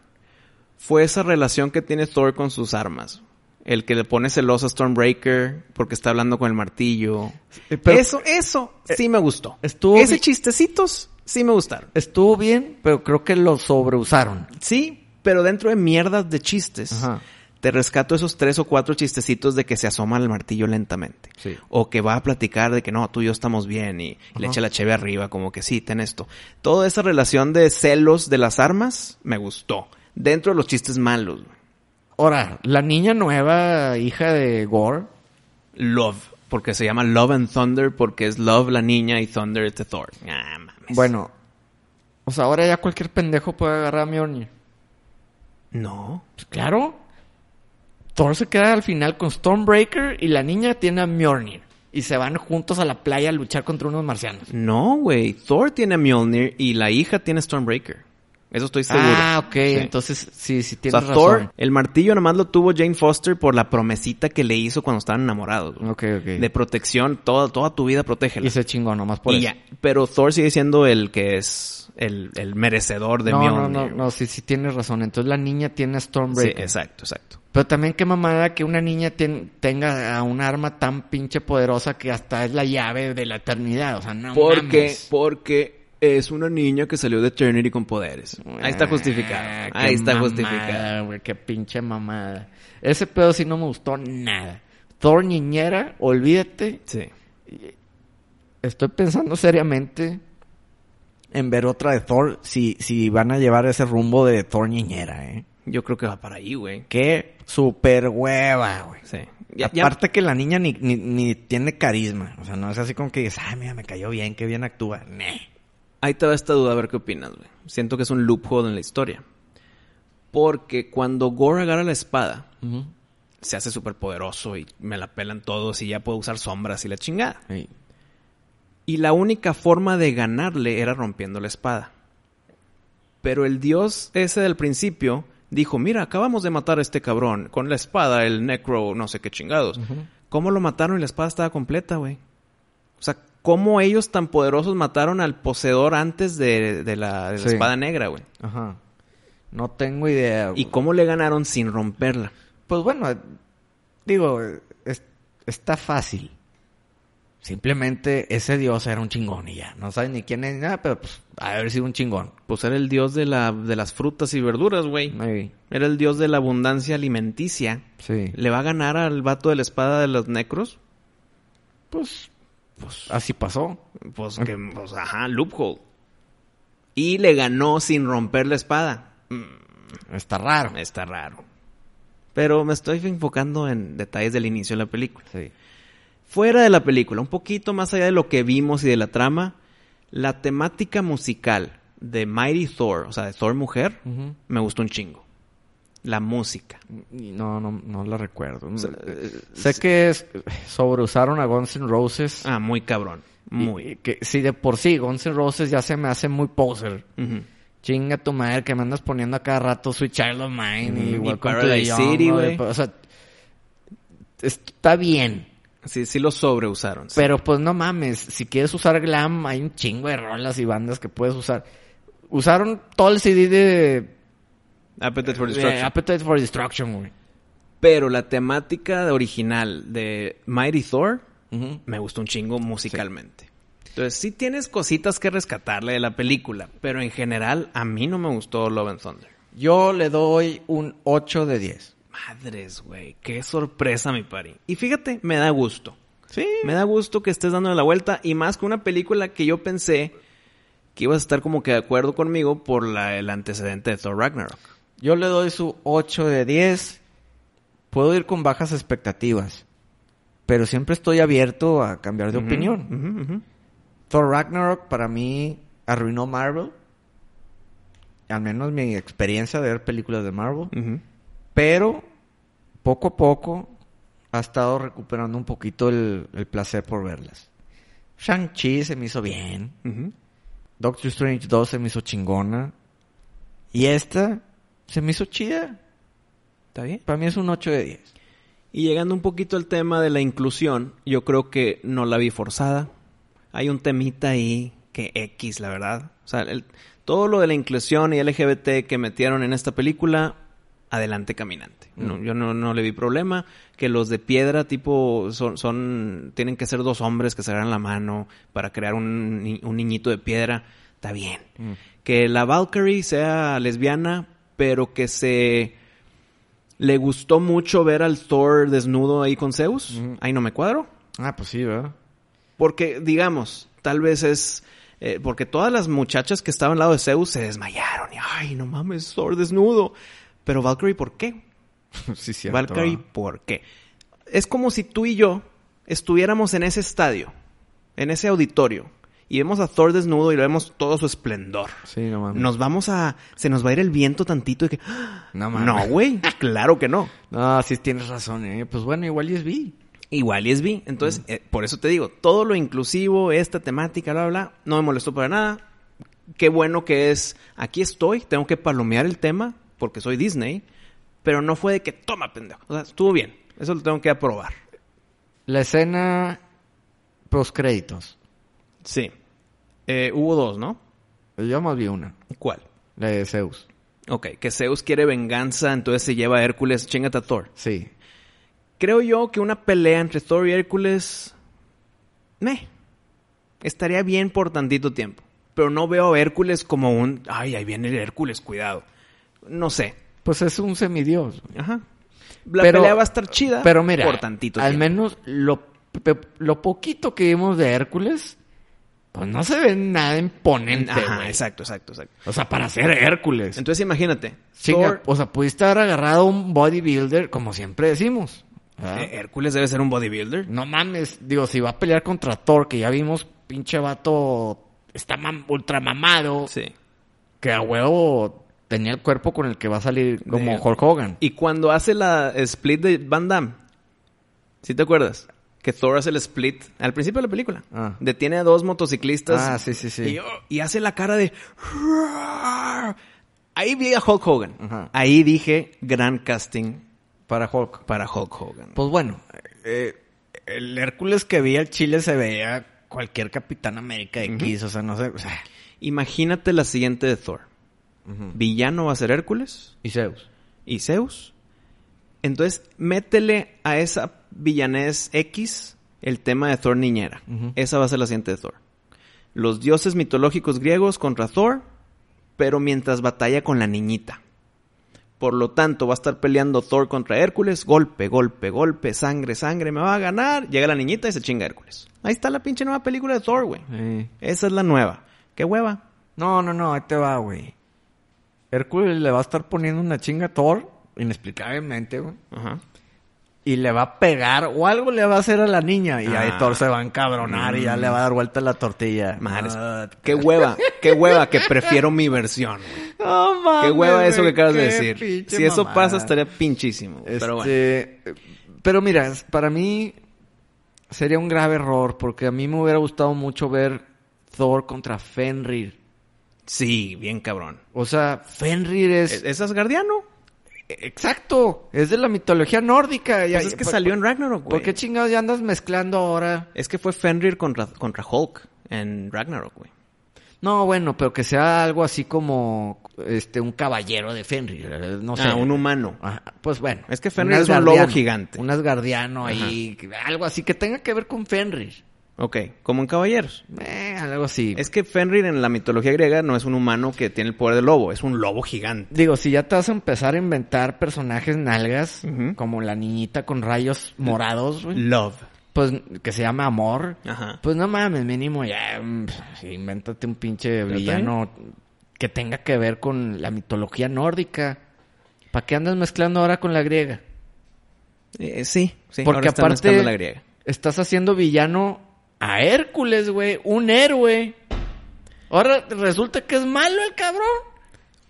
fue esa relación que tiene Thor con sus armas. El que le pone celoso a Stormbreaker porque está hablando con el martillo. Eh, pero- eso, eso sí me gustó. estuvo Ese chistecitos sí me gustaron. Estuvo bien, pero creo que lo sobreusaron. Sí, pero dentro de mierdas de chistes, Ajá. te rescato esos tres o cuatro chistecitos de que se asoma al martillo lentamente. Sí. O que va a platicar de que no, tú y yo estamos bien y le echa la cheve arriba, como que sí, ten esto. Toda esa relación de celos de las armas me gustó. Dentro de los chistes malos. Ahora, la niña nueva, hija de Gore, Love, porque se llama Love and Thunder, porque es Love la niña y Thunder es de Thor. Ah, mames. bueno, o sea, ahora ya cualquier pendejo puede agarrar a Mjolnir. No. Pues claro. Thor se queda al final con Stormbreaker y la niña tiene a Mjolnir. Y se van juntos a la playa a luchar contra unos marcianos. No, güey. Thor tiene a Mjolnir y la hija tiene a Stormbreaker. Eso estoy seguro. Ah, ok. Sí. Entonces, sí, sí O tienes sea, razón. Thor, el martillo nomás lo tuvo Jane Foster por la promesita que le hizo cuando estaban enamorados. güey. Ok, ok. De protección, toda, toda tu vida protégela. Y se chingó nomás por Y eso. ya. Pero Thor sigue siendo el que es el, el merecedor de no, no, Mjolnir. no, no, sí, sí tienes razón. Entonces la niña tiene a Sí, Stormbreaker. exacto, exacto. Pero también qué mamada que una niña ten- tenga a un arma tan pinche poderosa que hasta es la llave de la eternidad. O sea, no Porque, mames. porque es una niña que salió de Eternity con poderes. Ahí está justificado. Ah, qué Ahí está mamada, justificado. güey, qué pinche mamada. Ese pedo sí no me gustó nada. Thor niñera, olvídate. Sí. Estoy pensando seriamente en ver otra de Thor si, si van a llevar ese rumbo de Thor niñera, ¿eh? Yo creo que va para ahí, güey. Qué super hueva, güey. Sí. Ya- ya- Aparte que la niña ni, ni, ni tiene carisma. O sea, no es así como que dices, ay, mira, me cayó bien, qué bien actúa. Ahí te va esta duda, a ver qué opinas, güey. Siento que es un loophole en la historia. Porque cuando Gore agarra la espada, se hace súper poderoso y me la pelan todos y ya puedo usar sombras y la chingada. Sí. Y la única forma de ganarle era rompiendo la espada. Pero el dios ese del principio dijo, mira, acabamos de matar a este cabrón con la espada, el necro, no sé qué chingados. ¿Cómo lo mataron y la espada estaba completa, güey? O sea, ¿cómo ellos tan poderosos mataron al poseedor antes de, de la, de la Sí. espada negra, güey? Ajá. No tengo idea. ¿Y güey. cómo le ganaron sin romperla? Pues bueno, eh, digo, es- está fácil. Simplemente ese dios era un chingón y ya. No sabes ni quién es ni nada, pero pues, de haber sido un chingón. Pues era el dios de, la, de las frutas y verduras, güey. Maybe. Era el dios de la abundancia alimenticia. Sí. ¿Le va a ganar al vato de la espada de los necros? Pues, pues así pasó. Pues que, pues, ajá, loophole. Y le ganó sin romper la espada. Está raro. Está raro. Pero me estoy enfocando en detalles del inicio de la película. Sí. Fuera de la película, un poquito más allá de lo que vimos y de la trama, la temática musical de Mighty Thor, o sea, de Thor mujer, me gustó un chingo. La música. No, no, no la recuerdo. sea, sé que es, sobreusaron a Guns N' Roses. Ah, muy cabrón. Muy. Y que sí, de por sí, Guns N' Roses ya se me hace muy poser. Ujú. Chinga tu madre que me andas poniendo a cada rato Sweet Child of Mine y Mm, y Paradise City, güey. O sea, está bien. Sí, sí lo sobreusaron. sí. Pero pues no mames, si quieres usar glam, hay un chingo de rolas y bandas que puedes usar. Usaron todo el CD de, Appetite for de Destruction. Appetite for Destruction, güey. Pero la temática original de Mighty Thor me gustó un chingo musicalmente. Entonces, sí tienes cositas que rescatarle de la película, pero en general a mí no me gustó Love and Thunder. Yo le doy un 8 de 10. Madres, güey, qué sorpresa, mi pari. Y fíjate, me da gusto. Sí. Me da gusto que estés dándole la vuelta y más que una película que yo pensé que ibas a estar como que de acuerdo conmigo por la, el antecedente de Thor Ragnarok. Yo le doy su 8 de 10. Puedo ir con bajas expectativas. Pero siempre estoy abierto a cambiar de opinión. Thor Ragnarok para mí arruinó Marvel. Al menos mi experiencia de ver películas de Marvel. Pero poco a poco ha estado recuperando un poquito el, el placer por verlas. Shang-Chi se me hizo bien. Doctor Strange 2 se me hizo chingona. Y esta se me hizo chida. ¿Está bien? Para mí es un 8 de 10. Y llegando un poquito al tema de la inclusión, yo creo que no la vi forzada. Hay un temita ahí que X, la verdad. O sea, el- todo lo de la inclusión y LGBT que metieron en esta película, adelante caminante. No, yo no, no le vi problema. Que los de piedra, tipo, son, son, tienen que ser dos hombres que se agarran la mano para crear un, un niñito de piedra, está bien. Que la Valkyrie sea lesbiana, pero que se le gustó mucho ver al Thor desnudo ahí con Zeus. Ahí no me cuadro. Ah, pues sí, ¿verdad? Porque, digamos, tal vez es... eh, porque todas las muchachas que estaban al lado de Zeus se desmayaron. Y, ay, no mames, Thor desnudo. Pero Valkyrie, ¿por qué? sí, cierto. Valkyrie, ¿por qué? Es como si tú y yo estuviéramos en ese estadio, en ese auditorio, y vemos a Thor desnudo y vemos todo su esplendor. Sí, no mames. Nos vamos a... Se nos va a ir el viento tantito de que... No mames. No, güey. Claro que no. No, sí tienes razón, ¿eh? Pues bueno, igual y es vi. Igual y es bi. Entonces, eh, por eso te digo, todo lo inclusivo, esta temática, bla, bla, bla, no me molestó para nada. Qué bueno que es, aquí estoy, tengo que palomear el tema, porque soy Disney, pero no fue de que toma, pendejo. O sea, estuvo bien. Eso lo tengo que aprobar. La escena post créditos. Sí. Eh, hubo dos, ¿no? Yo más vi una. ¿Cuál? La de Zeus. Ok, que Zeus quiere venganza, entonces se lleva a Hércules, chingate a Thor. Sí. Creo yo que una pelea entre Thor y Hércules. Me. Estaría bien por tantito tiempo. Pero no veo a Hércules como un. Ay, ahí viene el Hércules, cuidado. No sé. Pues es un semidios. Ajá. La Pero- pelea va a estar chida. Pero mira, por tantito al tiempo. menos lo, lo poquito que vimos de Hércules, pues no se ve nada imponente, Ajá, güey. exacto, exacto, exacto. O sea, para ser Hércules. Entonces imagínate. Chinga, Thor- o sea, pudiste haber agarrado un bodybuilder, como siempre decimos. ¿verdad? eh, Hércules debe ser un bodybuilder. No mames, digo, si va a pelear contra Thor, que ya vimos, pinche vato, está mam- ultra mamado, Sí. que a huevo tenía el cuerpo con el que va a salir como De- Hulk Hogan. Y cuando hace la split de Van Damme, ¿sí te acuerdas? Que Thor hace el split al principio de la película. Ah. Detiene a dos motociclistas. Ah, sí, sí, sí. Y, oh, y hace la cara de... Ahí vi a Hulk Hogan. Ajá. Ahí dije gran casting Para Hulk. para Hulk Hogan. Pues bueno, eh, el Hércules que vi al Chile se veía cualquier Capitán América X, o sea, no sé, o sea, Imagínate la siguiente de Thor. Villano va a ser Hércules y Zeus. y Zeus. Entonces, métele a esa villanés X el tema de Thor niñera. Esa va a ser la siguiente de Thor. Los dioses mitológicos griegos contra Thor, pero mientras batalla con la niñita. Por lo tanto, va a estar peleando Thor contra Hércules, golpe, golpe, golpe, sangre, sangre, me va a ganar. Llega la niñita y se chinga a Hércules. Ahí está la pinche nueva película de Thor, güey. Esa es la nueva. ¿Qué hueva? No, no, no, ahí te va, güey. Hércules le va a estar poniendo una chinga a Thor, inexplicablemente, güey. Ajá. Y le va a pegar o algo le va a hacer a la niña. Y ahí Ah. Thor se va a encabronar y ya le va a dar vuelta la tortilla. Madres. Ah, Qué hueva, qué hueva que prefiero mi versión. güey. no mames, Qué hueva eso que acabas de decir. Si eso pasa estaría pinchísimo. Pero bueno. Este, Pero mira, para mí sería un grave error porque a mí me hubiera gustado mucho ver Thor contra Fenrir. Sí, bien cabrón. O sea, Fenrir es... ¿Es es Asgardiano? Exacto, es de la mitología nórdica. Ya- Pues es que ¿por- salió en Ragnarok, güey. ¿Por qué chingados ya andas mezclando ahora? Es que fue Fenrir contra, contra Hulk en Ragnarok, güey. No, bueno, pero que sea algo así como este un caballero de Fenrir, no sé. Ah, un humano. Ajá, Pues bueno. Es que Fenrir es un lobo gigante. Un asgardiano ahí, algo así que tenga que ver con Fenrir. Ok, como en Caballeros. Eh, algo así. Es que Fenrir en la mitología griega no es un humano que tiene el poder del lobo, es un lobo gigante. Digo, si ya te vas a empezar a inventar personajes nalgas, como la niñita con rayos morados, güey, Love. pues que se llama Amor, Ajá. pues no mames, mínimo ya, mm, invéntate un pinche villano que tenga que ver con la mitología nórdica. ¿Para qué andas mezclando ahora con la griega? Eh, sí, sí. Porque ahora aparte la griega. estás haciendo villano a Hércules, güey. Un héroe. Ahora resulta que es malo el cabrón.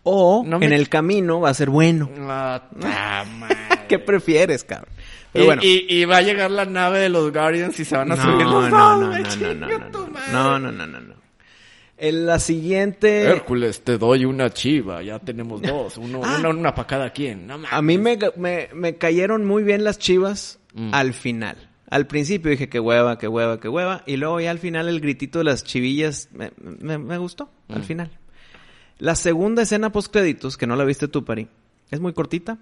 O No me- en el camino va a ser bueno. Ah. ¿Qué prefieres, cabrón? Y, Pero bueno. y- y va a llegar la nave de los Guardians y se van a no, subir los no, dos, no, no, no, no, no, tu no. madre. No, no, no, no, no. En la siguiente... Hércules, te doy una chiva. Ya tenemos dos. Uno, Ah. una, una para cada quien. A mí me, me, me cayeron muy bien las chivas Mm. al final. Al principio dije que hueva, que hueva, que hueva. Y luego ya al final el gritito de las chivillas me, me- me gustó. Al Mm. final. La segunda escena post créditos, que no la viste tú, Pari, es muy cortita.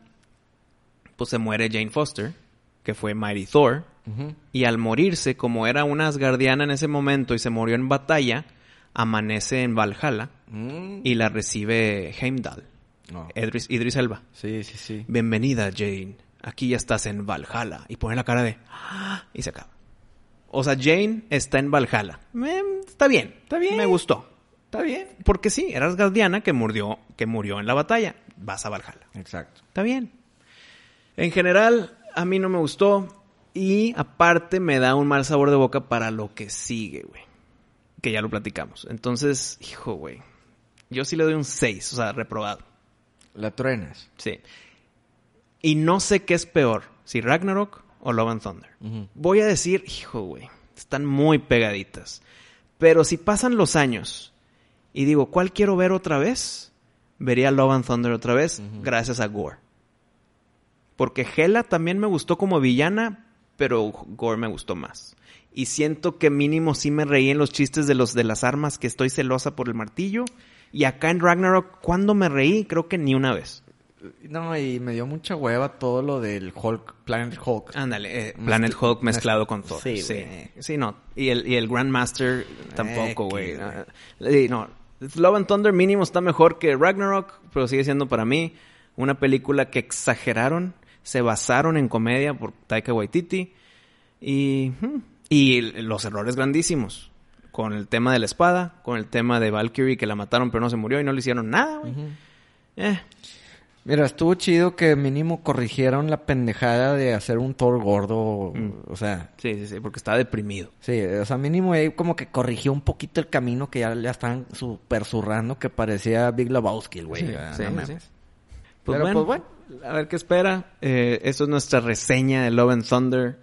Pues se muere Jane Foster, que fue Mighty Thor. Y al morirse, como era una asgardiana en ese momento y se murió en batalla, amanece en Valhalla Mm. y la recibe Heimdall. Idris, Idris Elba. Sí, sí, sí. Bienvenida, Jane. Aquí ya estás en Valhalla. Y pone la cara de... "Ah", Y se acaba. O sea, Jane está en Valhalla. Eh, está bien. Está bien. Me gustó. Está bien. Porque sí, eras guardiana que murió, que murió en la batalla. Vas a Valhalla. Exacto. Está bien. En general, a mí no me gustó. Y aparte me da un mal sabor de boca para lo que sigue, güey. Que ya lo platicamos. Entonces, hijo, güey. Yo sí le doy un 6, o sea, reprobado. La truenas. Sí. Y no sé qué es peor, si Ragnarok o Love and Thunder. Voy a decir, hijo, güey, están muy pegaditas. Pero si pasan los años y digo, ¿cuál quiero ver otra vez? Vería Love and Thunder otra vez, gracias a Gore. Porque Hela también me gustó como villana, pero Gore me gustó más. Y siento que mínimo sí me reí en los chistes de los de las armas, que estoy celosa por el martillo. Y acá en Ragnarok, ¿cuándo me reí? Creo que ni una vez. No, y me dio mucha hueva todo lo del Hulk, Planet Hulk. Ándale, eh, Planet Hulk mezclado mezcl- con Thor. sí, Sí, sí, no. Y el, y el Grandmaster tampoco, Eh, güey. Ah, no. Love and Thunder mínimo está mejor que Ragnarok, pero sigue siendo para mí una película que exageraron, se basaron en comedia por Taika Waititi y, hmm, y los errores grandísimos. Con el tema de la espada, con el tema de Valkyrie que la mataron pero no se murió y no le hicieron nada, güey. Eh, Mira, estuvo chido que mínimo corrigieron la pendejada de hacer un Thor gordo. Mm. O sea, sí, sí, sí, porque está deprimido. sí, o sea, mínimo ahí como que corrigió un poquito el camino que ya le estaban super zurrando que parecía Big Lebowski, el güey. Sí, Ah, sí, no sí. Pues, Pero, bueno, pues, a ver qué espera. Eh, esto es nuestra reseña de Love and Thunder.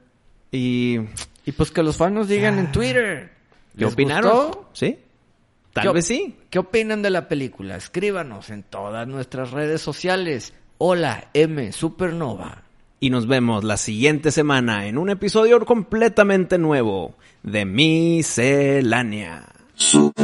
Y Y pues que los fans nos digan en Twitter. ¿qué ¿les opinaron? gustó? ¿Sí? Tal ¿Qué op- vez sí. ¿Qué opinan de la película? Escríbanos en todas nuestras redes sociales. Hola, M Supernova. Y nos vemos la siguiente semana en un episodio completamente nuevo de Miscelánea. ¡Show!